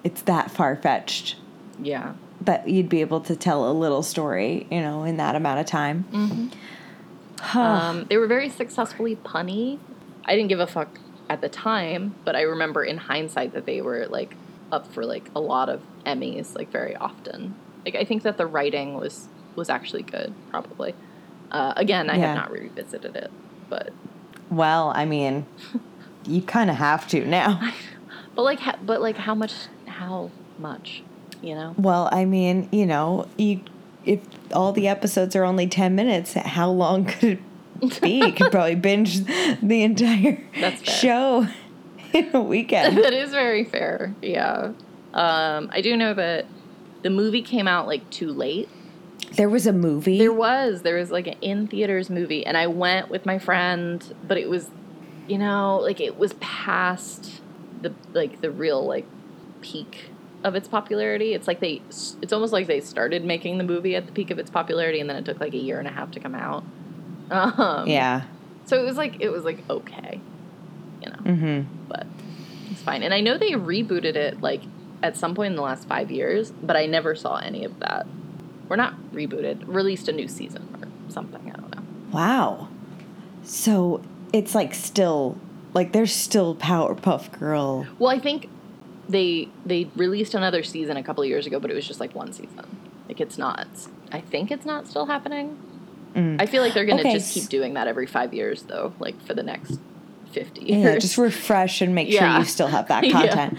it's that far fetched Yeah. that you'd be able to tell a little story, you know, in that amount of time. Mm-hmm. Um, they were very successfully punny. I didn't give a fuck at the time, but I remember in hindsight that they were like up for like a lot of Emmys, like very often. Like I think that the writing was was actually good, probably. Uh, again, I Yeah. have not revisited it, but Well, I mean, you kind of have to now. but like ha- but like how much how much you know Well, I mean, you know, you if all the episodes are only 10 minutes, how long could it be? You could probably binge the entire show in a weekend. that is very fair yeah um i do know that the movie came out like too late There was a movie. There was. There was like an in theaters movie, and I went with my friend, but it was, you know, like it was past the like the real like peak of its popularity. It's like they, it's almost like they started making the movie at the peak of its popularity, and then it took like a year and a half to come out. Um, yeah. So it was like it was like okay, you know, Mm-hmm. but it's fine. And I know they rebooted it like at some point in the last five years, but I never saw any of that. We're not rebooted, released a new season or something. I don't know. Wow. So it's like still like there's still Powerpuff Girl. Well, I think they they released another season a couple of years ago, but it was just like one season. Like it's not. I think it's not still happening. Mm. I feel like they're gonna Okay, just keep doing that every five years, though. Like for the next fifty years. Yeah, just refresh and make sure Yeah. you still have that Yeah. content.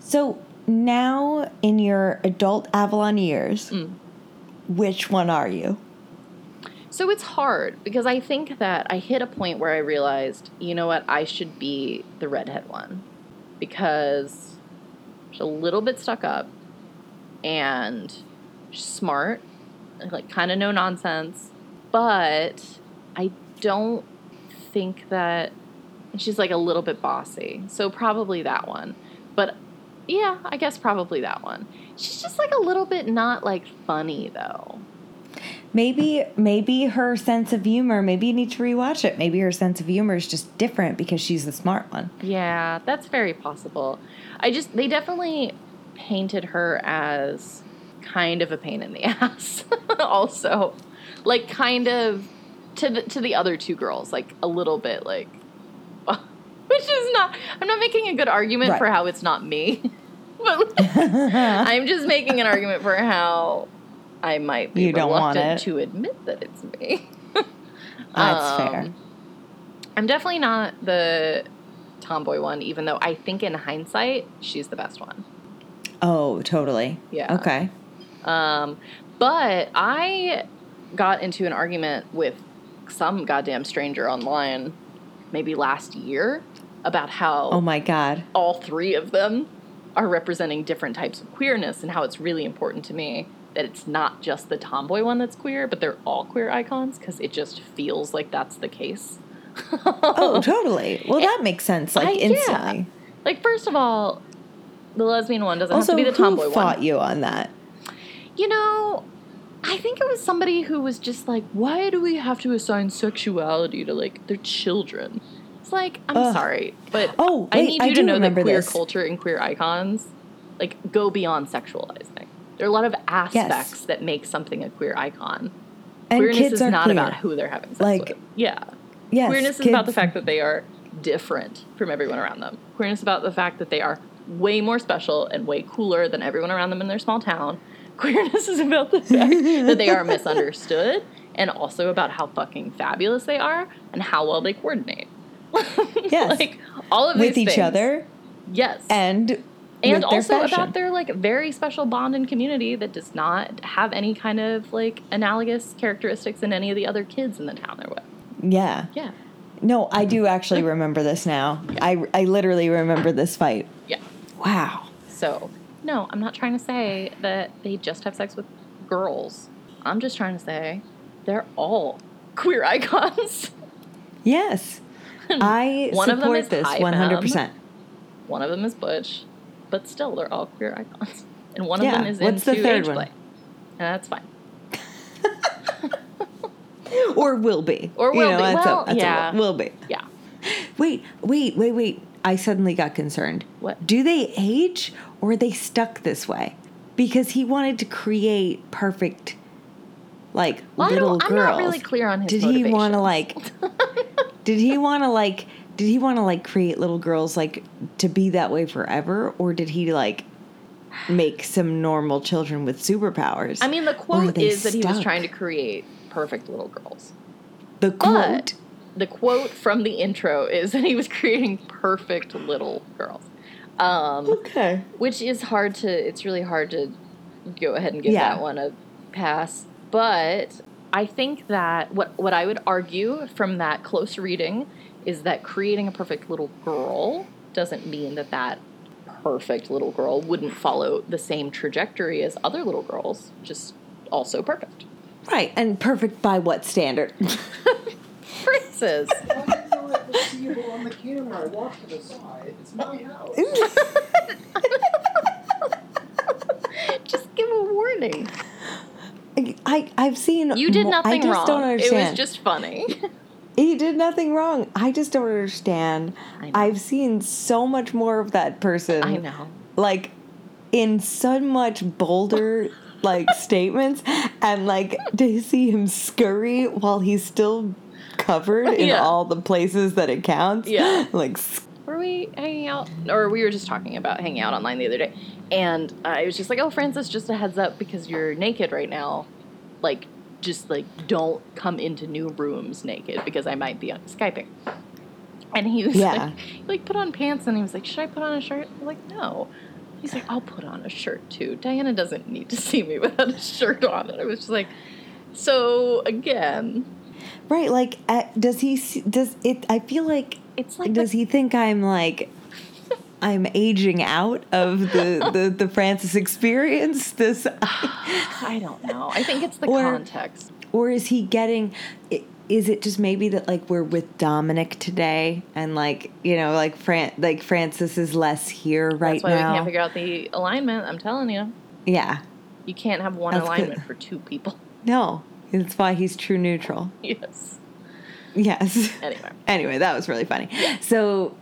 So now in your adult Avalon years, Mm. which one are you? So it's hard because I think that I hit a point where I realized, you know what, I should be the redhead one because she's a little bit stuck up and smart, like kind of no nonsense, but I don't think that she's like a little bit bossy. So probably that one. But yeah, I guess probably that one. She's just like a little bit not like funny though. Maybe maybe her sense of humor, maybe you need to rewatch it. Maybe her sense of humor is just different because she's the smart one. Yeah, that's very possible. I just they definitely painted her as kind of a pain in the ass. also, like kind of to the to the other two girls, like a little bit like which is not I'm not making a good argument Right. for how it's not me. but I'm just making an argument for how I might be You reluctant to admit that it's me. That's Um, fair. I'm definitely not the tomboy one, even though I think in hindsight she's the best one. Oh, totally. Yeah. Okay. Um, but I got into an argument with some goddamn stranger online, maybe last year, about how Oh my god. all three of them are representing different types of queerness and how it's really important to me that it's not just the tomboy one that's queer, but they're all queer icons because it just feels like that's the case. Oh, totally. Well, that makes sense. Like I- yeah. instantly. Like, first of all, the lesbian one doesn't Also, have to be the tomboy who fought one. you on that? You know, I think it was somebody who was just like, why do we have to assign sexuality to like their children? It's like, I'm Ugh. sorry, but Oh, I wait, need I you to know that queer this. culture and queer icons like go beyond sexualizing. There are a lot of aspects that make something a queer icon. And Queerness kids is are not queer. about who they're having sex Like, with. Yeah. Yes, Queerness is about the fact that they are different from everyone around them. Queerness is about the fact that they are way more special and way cooler than everyone around them in their small town. Queerness is about the fact that they are misunderstood and also about how fucking fabulous they are and how well they coordinate. Yes. like all of with each things. other Yes. and and their also fashion. about their like very special bond and community that does not have any kind of like analogous characteristics in any of the other kids in the town they're with. yeah. Yeah. No, I do actually remember this now. I I literally remember this fight. Yeah. Wow. So, no, I'm not trying to say that they just have sex with girls. I'm just trying to say they're all queer icons. Yes. I One support is this high 100%. One of them is Butch, but still, they're all queer icons. And one Yeah, of them is what's the into third age one? play. And that's fine. Or will be. Or You will know, be. a- Well, that's a yeah. will, will be. Yeah. Wait, wait, wait, wait. I suddenly got concerned. What? Do they age or are they stuck this way? Because he wanted to create perfect, like Well, I little don't, I'm not really clear on his did he want to like? did he want to like? Did he want to like create little girls like to be that way forever, or did he like make some normal children with superpowers? I mean, the quote is that he was trying to create perfect little girls. the But quote. The quote from the intro is that he was creating perfect little girls. Um, Okay. which is hard to it's really hard to go ahead and give Yeah. that one a pass but i think that what what i would argue from that close reading is that creating a perfect little girl doesn't mean that that perfect little girl wouldn't follow the same trajectory as other little girls just also perfect Right, and perfect by what standard? Francis, seeable on the camera. I walk to the side. It's my house. just give a warning I I've seen you did mo- nothing I just wrong don't it was just funny he did nothing wrong. I just don't understand. I know. I've seen so much more of that person. i know Like in so much bolder like statements and like to see him scurry while he's still covered in Yeah. all the places that it counts. Yeah. Like were we hanging out or we were just talking about hanging out online the other day and i was just like oh francis just a heads up because you're naked right now like just like don't come into new rooms naked because i might be on skyping and he was Yeah. like he, like put on pants and he was like should i put on a shirt I'm like no he's like i'll put on a shirt too diana doesn't need to see me without a shirt on and i was just like so again right, like uh, does he does it I feel like it's like does the, he think I'm like I'm aging out of the, the, the Francis experience? This, i don't know i think it's the Or- context or is he getting? Is it just maybe that like we're with Dominic today, and like you know, like Fran, like Francis is less here right That's why now? we can't figure out the alignment. I'm telling you, yeah, you can't have one That's good. alignment for two people. no, that's why he's true neutral. yes. Yes. Anyway. anyway, that was really funny. So,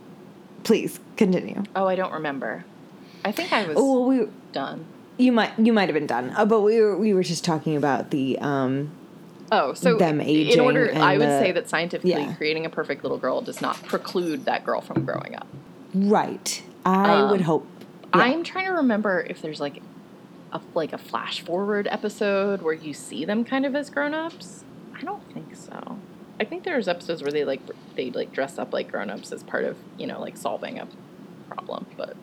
please continue. Oh, I don't remember. I think I was Oh, well, we done. you might you might have been done, uh, but we were we were just talking about the um Oh, so Them aging in order, I would the- say that scientifically, yeah. creating a perfect little girl does not preclude that girl from growing up. right. I Um, would hope. yeah. I'm trying to remember if there's like a like a flash forward episode where you see them kind of as grown ups. I don't think so. I think there's episodes where they like they like dress up like grown ups as part of you know like solving a problem, but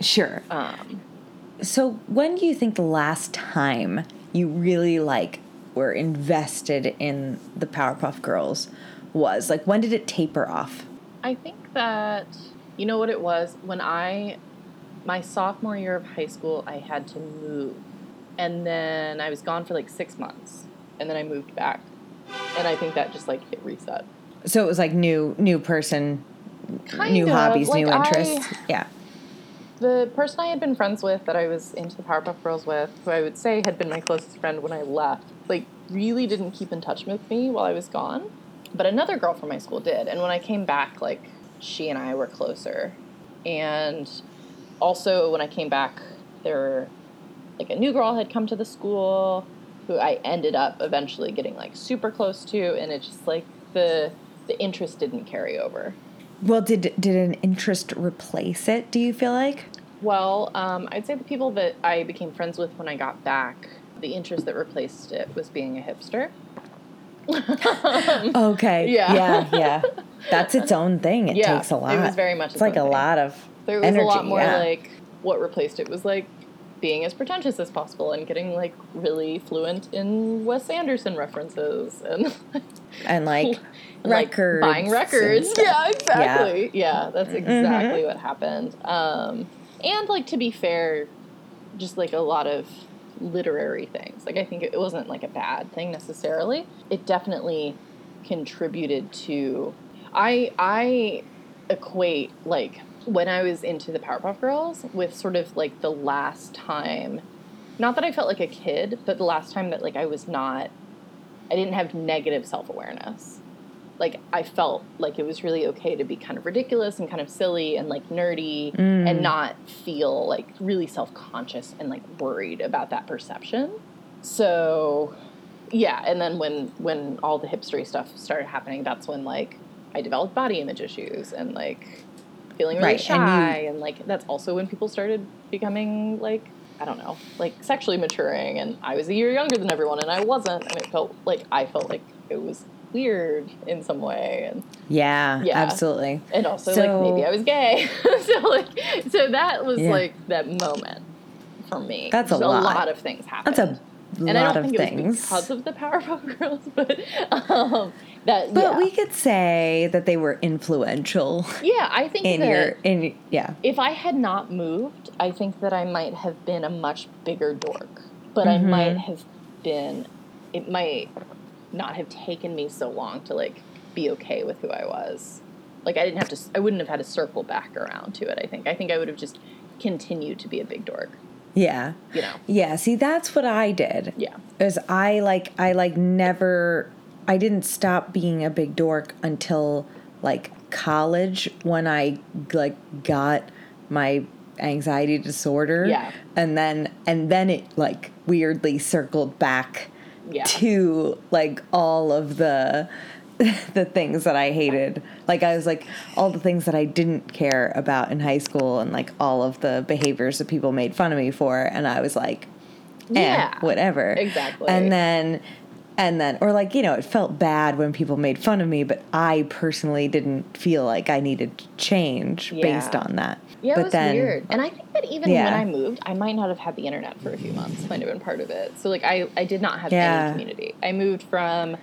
sure. um, So, when do you think the last time you really like were invested in the Powerpuff Girls was? Like, when did it taper off? I think that you know what it was when I my sophomore year of high school I had to move. And then I was gone for like 6 months and then I moved back. And I think that just like hit reset. So it was like new new person, Kind new of, hobbies, like, new I- interests. yeah. The person I had been friends with that I was into the Powerpuff Girls with, who I would say had been my closest friend when I left, like really didn't keep in touch with me while I was gone. But another girl from my school did. And when I came back, like she and I were closer. And also when I came back, there like a new girl had come to the school who I ended up eventually getting like super close to and it just like the the interest didn't carry over. Well, did did an interest replace it? Do you feel like? Well, um, I'd say the people that I became friends with when I got back, the interest that replaced it was being a hipster. Okay. Yeah. Yeah. Yeah. That's its own thing. It Yeah, takes a lot. it was very much It's its like a thing. lot of. There was energy, a lot more yeah. like what replaced it was like being as pretentious as possible and getting like really fluent in Wes Anderson references and and like and, like, records, buying records. Yeah, exactly. Yeah, that's exactly what happened. Um, and like to be fair, just like a lot of literary things. Like I think it wasn't like a bad thing necessarily. It definitely contributed to. I I equate like when I was into the Powerpuff Girls with sort of like the last time. Not that I felt like a kid, but the last time that like I was not I didn't have negative self awareness. Like I felt like it was really okay to be kind of ridiculous and kind of silly and like nerdy Mm. and not feel like really self conscious and like worried about that perception. So yeah, and then when when all the hipstery stuff started happening, that's when like I developed body image issues and like feeling really Right, and you- shy and like that's also when people started becoming like I don't know, like sexually maturing and I was a year younger than everyone and I wasn't and it felt like I felt like it was weird in some way and Yeah, Yeah. absolutely. and also So- like maybe I was gay. so like so that was Yeah. like that moment for me. That's a Just lot. of things happened. That's a and I lot don't of think it things. was because of the Powerpuff Girls, but um, that but yeah. we could say that they were influential yeah, I think in that your in yeah. if I had not moved, I think that I might have been a much bigger dork. But I Mhm. might have been it might not have taken me so long to like be okay with who I was. Like I didn't have to I wouldn't have had to circle back around to it, I think. I think I would have just continued to be a big dork, Yeah. you know. Yeah, see that's what I did. Yeah. Is I like I like never I didn't stop being a big dork until like college when I like got my anxiety disorder. Yeah. And then and then it like weirdly circled back Yeah. to like all of the the things that I hated. Like I was like all the things that I didn't care about in high school and like all of the behaviors that people made fun of me for and I was like eh, Yeah. whatever. Exactly. And then and then or like, you know, it felt bad when people made fun of me, but I personally didn't feel like I needed to change based on that. Yeah, but it was then weird. And I think that even Yeah. when I moved, I might not have had the internet for a few months. Might have been part of it. So like I, I did not have Yeah. any community. I moved from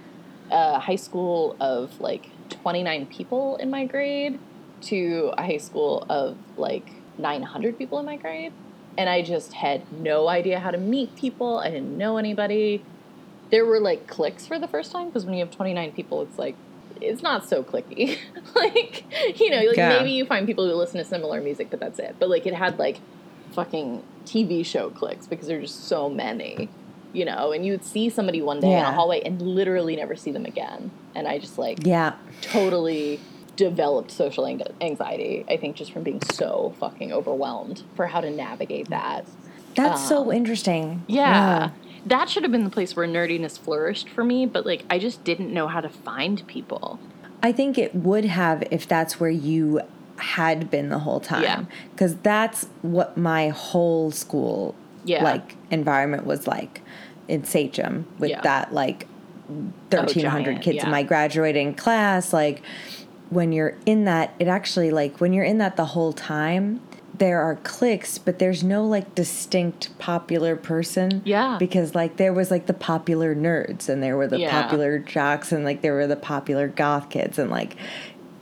a high school of like 29 people in my grade to a high school of like 900 people in my grade. And I just had no idea how to meet people. I didn't know anybody. There were like clicks for the first time because when you have 29 people, it's like, it's not so clicky. like, you know, like Yeah. maybe you find people who listen to similar music, but that's it. But like it had like fucking TV show clicks because there are just so many, you know, and you would see somebody one day in a hallway and literally never see them again. And I just like yeah. totally developed social anxiety, I think, just from being so fucking overwhelmed for how to navigate that. That's so Um, interesting. Yeah. That should have been the place where nerdiness flourished for me, but like I just didn't know how to find people. I think it would have if that's where you had been the whole Yeah. time. Because that's what my whole school Yeah. like environment was like in Sachem with Yeah. that like oh, thirteen hundred giant, kids in my graduating class. Like when you're in that, it actually like when you're in that the whole time, there are cliques, but there's no like distinct popular person. Yeah. Because like there was like the popular nerds and there were the Yeah. popular jocks and like there were the popular goth kids and like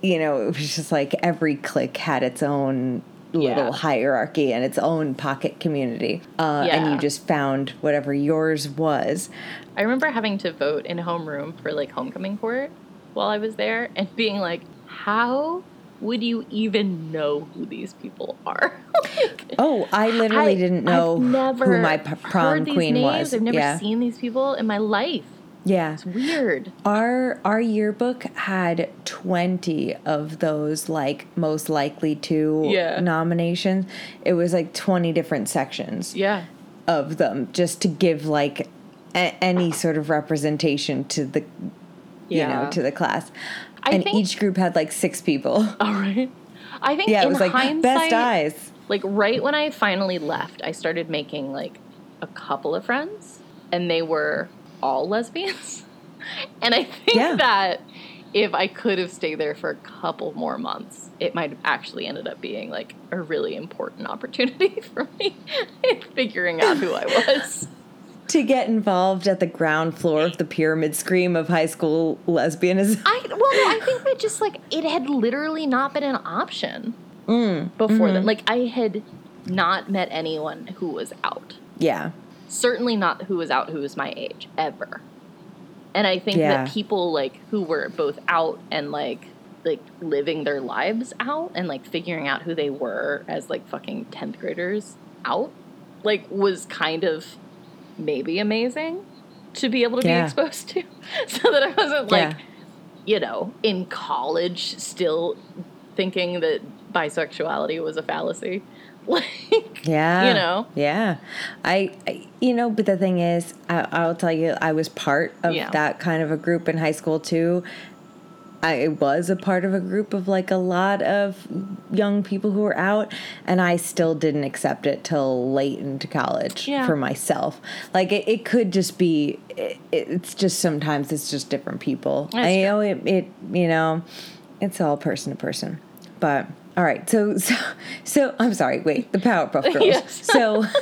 you know, it was just like every clique had its own little Yeah. hierarchy and its own pocket community. Uh, and you just found whatever yours was. I remember having to vote in homeroom for like homecoming court while I was there and being like, how would you even know who these people are? Like, Oh, I literally I- didn't know never who my prom queen names. was. I've never yeah. seen these people in my life. Yeah. It's weird. Our our yearbook had 20 of those like most likely to Yeah. nominations. It was like 20 different sections Yeah. of them just to give like a- any sort of representation to the you Yeah. know to the class. I and think- each group had like 6 people. All right. I think Yeah, it was like best eyes. like right when I finally left, I started making like a couple of friends, and they were all lesbians. and I think Yeah. that if I could have stayed there for a couple more months, it might have actually ended up being like a really important opportunity for me in figuring out who I was. to get involved at the ground floor of the pyramid scheme of high school lesbianism. I well, I think that just like it had literally not been an option Mm, before mm-hmm. then. Like I had not met anyone who was out. Yeah. Certainly not who was out who was my age ever and i think Yeah. that people like who were both out and like like living their lives out and like figuring out who they were as like fucking 10th graders out like was kind of maybe amazing to be able to Yeah. be exposed to so that i wasn't like Yeah. you know in college still thinking that bisexuality was a fallacy like Yeah. you know Yeah. I, I you know, but the thing is, I, I'll tell you, I was part of Yeah. that kind of a group in high school too. I was a part of a group of like a lot of young people who were out, and I still didn't accept it till late into college Yeah. for myself. Like it, it could just be, it, it's just sometimes it's just different people. That's I true. know it, it, you know, it's all person to person. But all right, so so so I'm sorry. Wait, the Powerpuff Girls. Yes. So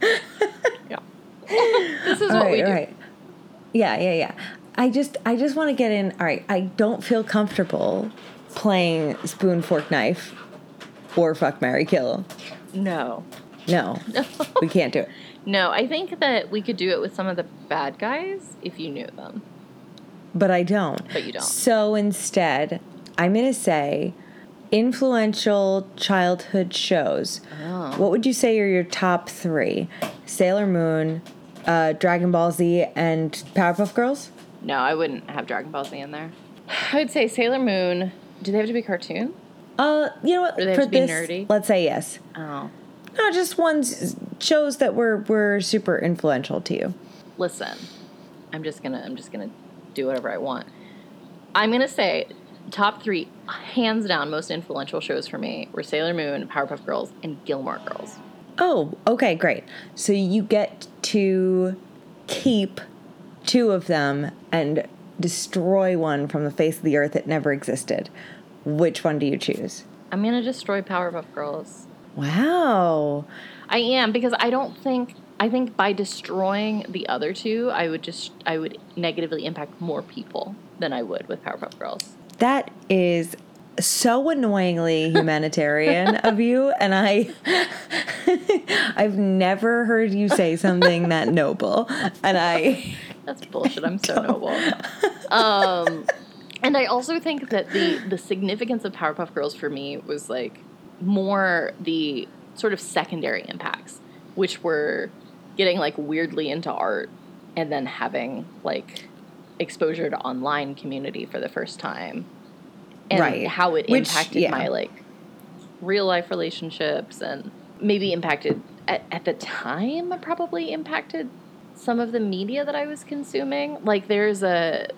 Yeah. this is all what right, we do. right. Yeah, yeah, yeah. I just I just want to get in. All right, I don't feel comfortable playing spoon fork knife or fuck Mary kill. No. No, we can't do it. No, I think that we could do it with some of the bad guys if you knew them. But I don't. But you don't. So instead, I'm gonna say influential childhood shows. Oh. What would you say are your top three? Sailor Moon, uh, Dragon Ball Z, and Powerpuff Girls? No, I wouldn't have Dragon Ball Z in there. I would say Sailor Moon. Do they have to be cartoon? Uh, you know what? Or they have For to be this, nerdy? let's say yes. Oh. No, just ones shows that were were super influential to you. Listen. I'm just gonna I'm just gonna do whatever I want. I'm gonna say top three, hands down, most influential shows for me were Sailor Moon, Powerpuff Girls, and Gilmore Girls. Oh, okay, great. So you get to keep two of them and destroy one from the face of the earth that never existed. Which one do you choose? I'm gonna destroy Powerpuff Girls. Wow. I am because I don't think I think by destroying the other two, I would just I would negatively impact more people than I would with Powerpuff Girls. That is so annoyingly humanitarian of you and I I've never heard you say something that noble. And I That's bullshit. I'm so noble. Um, and I also think that the the significance of Powerpuff Girls for me was like more the sort of secondary impacts, which were getting like weirdly into art and then having like exposure to online community for the first time and Right. how it Which, impacted yeah. my like real life relationships and maybe impacted at, at the time probably impacted some of the media that I was consuming. Like there's a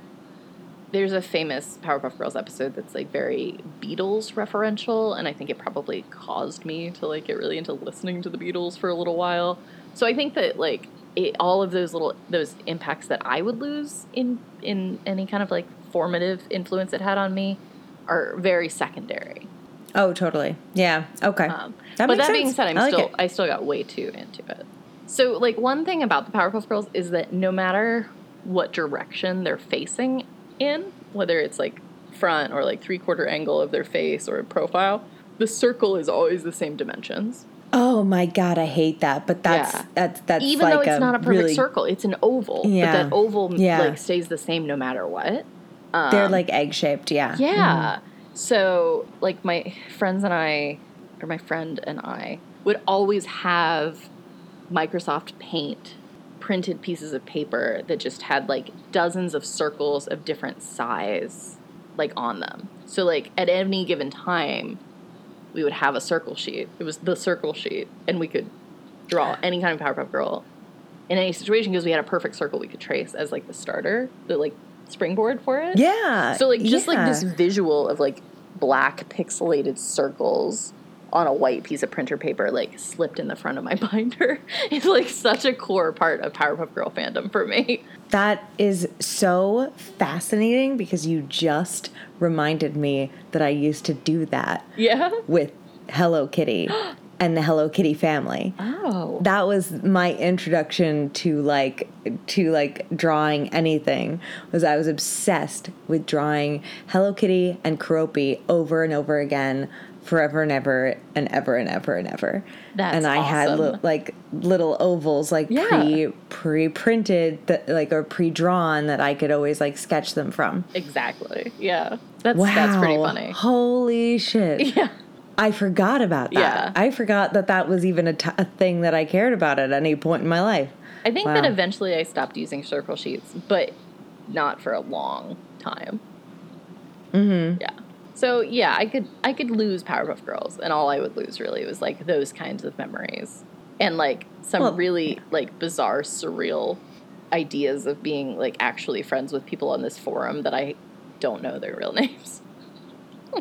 there's a famous Powerpuff Girls episode that's like very Beatles referential, and I think it probably caused me to like get really into listening to the Beatles for a little while. So I think that like it, all of those little those impacts that I would lose in in any kind of like formative influence it had on me are very secondary. Oh, totally. Yeah. Okay. Um, That but that being said, I'm I like still it. I still got way too into it. So like one thing about the Powerpuff Girls is that no matter what direction they're facing in, whether it's like front or like three quarter angle of their face or profile, the circle is always the same dimensions. Oh my god, I hate that. But that's Yeah. that's that's Even like though it's not a perfect really, circle, it's an oval. Yeah. But that oval Yeah. like stays the same no matter what. Um, They're like egg shaped. Yeah. Yeah. So, like, my friends and I, or my friend and I, would always have Microsoft Paint printed pieces of paper that just had like dozens of circles of different size, like on them. So, like, at any given time, we would have a circle sheet. It was the circle sheet, and we could draw any kind of Powerpuff Girl in any situation because we had a perfect circle we could trace as like the starter, the like springboard for it. Yeah. So like just like this visual of like black pixelated circles on a white piece of printer paper like slipped in the front of my binder is like such a core part of Powerpuff Girl fandom for me. That is so fascinating because you just reminded me that I used to do that Yeah. with Hello Kitty and the Hello Kitty family. Oh. That was my introduction to like to like drawing anything was I was obsessed with drawing Hello Kitty and Keroppi over and over again forever and ever and ever and ever and ever. That's and I had li- like little ovals like Yeah. pre pre printed that like or pre drawn that I could always like sketch them from. Exactly. Yeah. That's Wow, that's pretty funny. Holy shit! Yeah. I forgot about that. Yeah. I forgot that that was even a, t- a thing that I cared about at any point in my life. I think that eventually I stopped using circle sheets, but not for a long time. Mm-hmm. Yeah. So yeah, I could I could lose Powerpuff Girls, and all I would lose really was like those kinds of memories, and like some Well, really like bizarre, surreal ideas of being like actually friends with people on this forum that I don't know their real names.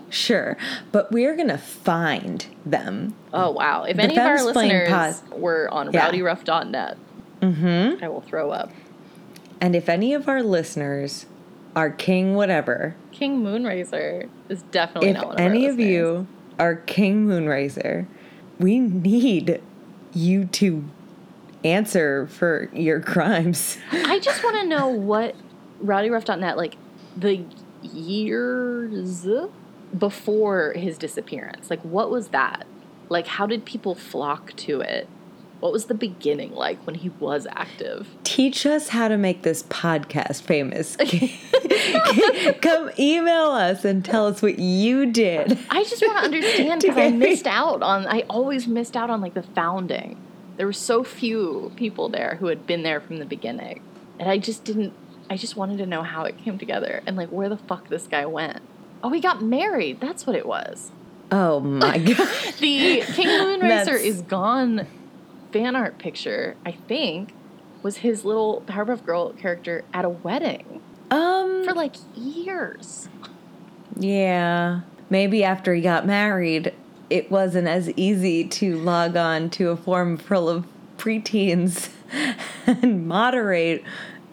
Sure, but we're gonna find them. Oh wow! If The any of our listeners pod- were on Yeah. rowdyruff.net, Mm-hmm. I will throw up. And if any of our listeners are King whatever, King Moonracer is definitely if not one of any our of you are King Moonracer, we need you to answer for your crimes. I just want to know what rowdyruff.net like the years before his disappearance. Like what was that? Like how did people flock to it? What was the beginning like when he was active? Teach us how to make this podcast famous. Come email us and tell us what you did. I just want to understand because I missed out on I always missed out on like the founding. There were so few people there who had been there from the beginning. And I just didn't I just wanted to know how it came together and like where the fuck this guy went. Oh, he got married. That's what it was. Oh my god. The King Moonracer is gone fan art picture, I think, was his little Powerpuff Girl character at a wedding Um for like years. Yeah. Maybe after he got married, it wasn't as easy to log on to a forum full of preteens and moderate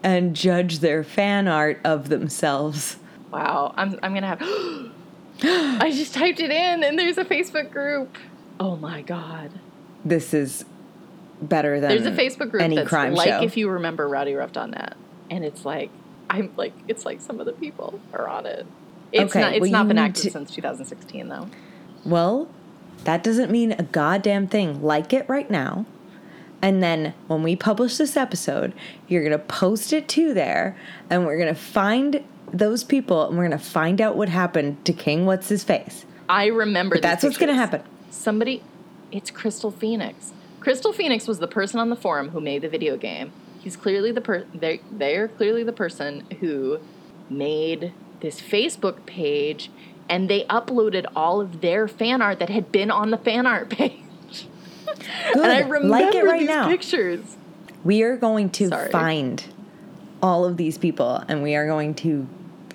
and judge their fan art of themselves. Wow, I'm I'm gonna have. I just typed it in, and there's a Facebook group. Oh my god, This is better than there's a Facebook group any that's crime like show. if you remember Rowdy RowdyRuff.net, and it's like I'm like it's like some of the people are on it. It's Okay, not it's well, not been active to- since 2016 though. Well, that doesn't mean a goddamn thing. Like it right now. And then when we publish this episode, you're going to post it to there and we're going to find those people and we're going to find out what happened to King What's His Face. I remember. That's what's going to happen. Somebody, it's Crystal Phoenix. Crystal Phoenix was the person on the forum who made the video game. He's clearly the per. They they're clearly the person who made this Facebook page, and they uploaded all of their fan art that had been on the fan art page. Good. And I remember like it right these now. pictures. We are going to Sorry. find all of these people and we are going to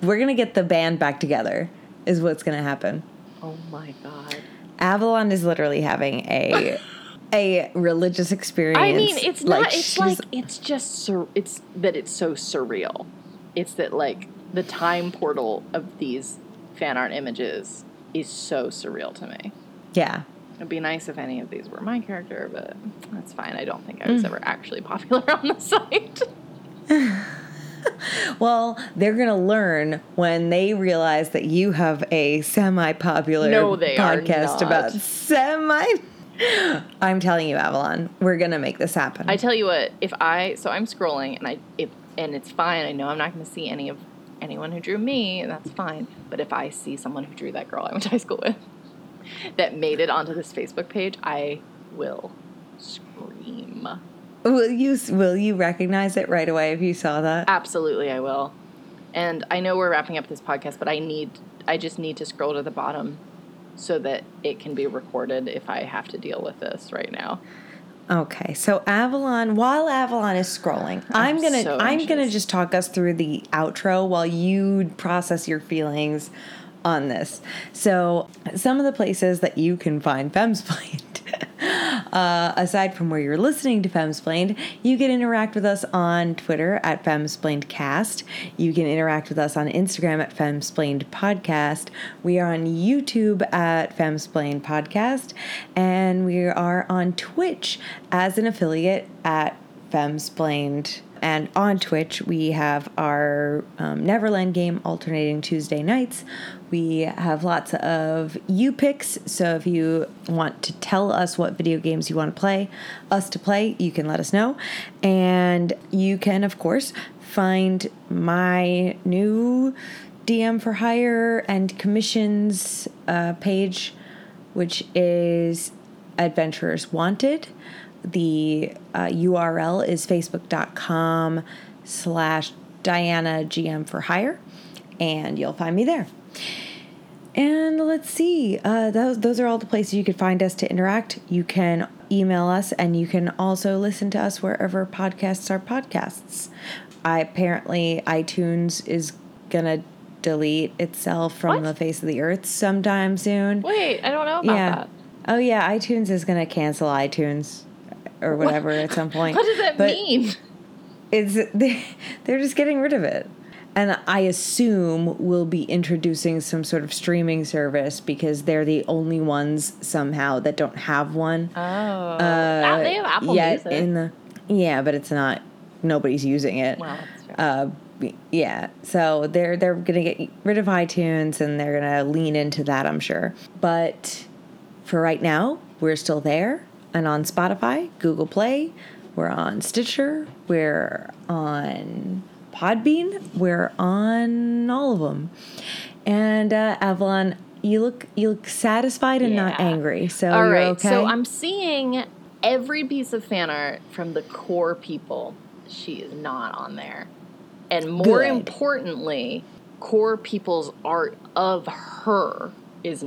we're going to get the band back together is what's going to happen. Oh my god. Avalon is literally having a a religious experience. I mean, it's not. it's like it's just. Sur- it's that it's so surreal. It's that like the time portal of these fan art images is so surreal to me. Yeah. It'd be nice if any of these were my character, but that's fine. I don't think I was mm. ever actually popular on the site. Well, they're going to learn when they realize that you have a semi popular No, they are podcast not. about semi. I'm telling you, Avalon, we're going to make this happen. I tell you what, if I so I'm scrolling and I if and it's fine. I know I'm not going to see any of anyone who drew me, and that's fine. But if I see someone who drew that girl I went to high school with that made it onto this Facebook page, I will scream. will you will you recognize it right away if you saw that? Absolutely, I will. And I know we're wrapping up this podcast, but I need I just need to scroll to the bottom so that it can be recorded if I have to deal with this right now. Okay, so Avalon, while Avalon is scrolling, I'm, I'm gonna so I'm gonna just talk us through the outro while you process your feelings on this. So, some of the places that you can find Femsplained, uh, aside from where you're listening to Femsplained, you can interact with us on Twitter at FemsplainedCast. You can interact with us on Instagram at Femsplained Podcast. We are on YouTube at Femsplained Podcast, and we are on Twitch as an affiliate at Femsplained. And on Twitch, we have our um, Neverland game alternating Tuesday nights. We have lots of you picks. So if you want to tell us what video games you want to play, us to play, you can let us know. And you can, of course, find my new DM for hire and commissions uh, page, which is Adventurers Wanted. The uh, URL is facebook.com slash Diana GM for hire, and you'll find me there. And let's see, uh, those, those are all the places you can find us to interact. You can email us, and you can also listen to us wherever podcasts are podcasts. I apparently iTunes is gonna delete itself from What? the face of the earth sometime soon. Wait, I don't know about yeah. that. Oh yeah, iTunes is gonna cancel iTunes or whatever at some point. What does that But mean? It's they, they're just getting rid of it. And I assume we'll be introducing some sort of streaming service because they're the only ones somehow that don't have one. Oh, uh, they have Apple yet Music. in the yeah, but it's not. Nobody's using it. well, that's true. Uh, yeah, so they're they're gonna get rid of iTunes and they're gonna lean into that, I'm sure. But for right now, we're still there and on Spotify, Google Play, we're on Stitcher, we're on Podbean, we're on all of them. And uh, Avalon, you look you look satisfied and not angry. So All right, okay. so I'm seeing every piece of fan art from the core people. She is not on there. And more Good. importantly, core people's art of her is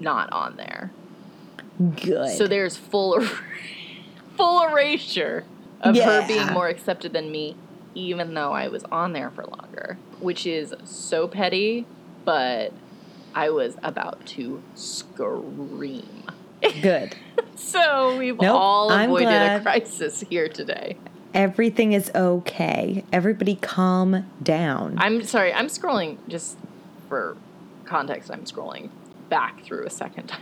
not on there. Good. So there's full er- full erasure of her being more accepted than me, even though I was on there for longer, which is so petty. But I was about to scream. good. So we've Nope, all avoided a crisis here today. Everything is okay. Everybody calm down. I'm sorry, I'm scrolling just for context. I'm scrolling back through a second time.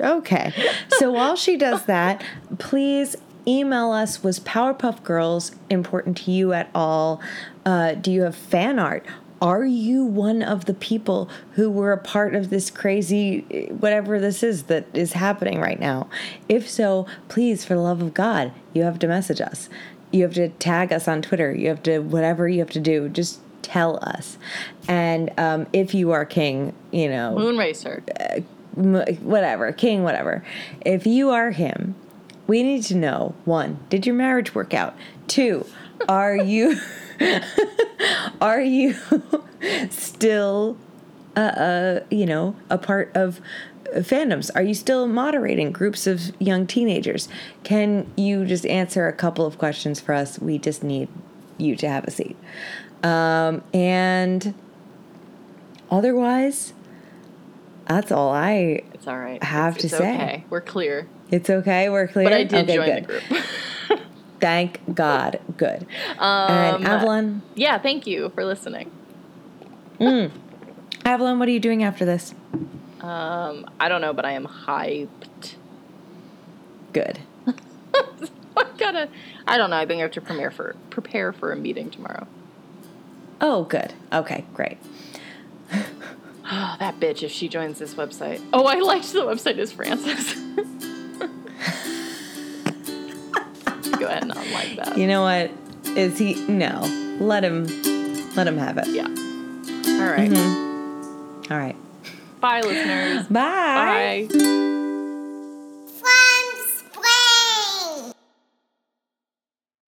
Okay. So while she does that, please email us. Was Powerpuff Girls important to you at all? Uh, do you have fan art? Are you one of the people who were a part of this crazy, whatever this is that is happening right now? If so, please, for the love of God, you have to message us. You have to tag us on Twitter. You have to, whatever you have to do, just tell us. And um, if you are king, you know, Moonracer. m- whatever, king, whatever. If you are him, we need to know one, did your marriage work out? Two, are you are you still uh, uh you know a part of fandoms are you still moderating groups of young teenagers can you just answer a couple of questions for us we just need you to have a seat um and otherwise that's all i It's all right. have It's- to it's say. Okay. We're clear. it's okay we're clear But I did Okay, join good. the group. thank god good Um, and avalon Yeah, thank you for listening. Avalon, what are you doing after this? Um, I don't know, but I am hyped. Good. I gotta. I don't know. I think I have to prepare for prepare for a meeting tomorrow. Oh, good. Okay, great. Oh, that bitch! If she joins this website. Oh, I liked the website is Francis. Go ahead and unlike that. You know what? Is he? No. Let him. Let him have it. Yeah. All right. Mm-hmm. All right. Bye, listeners. Bye. Bye.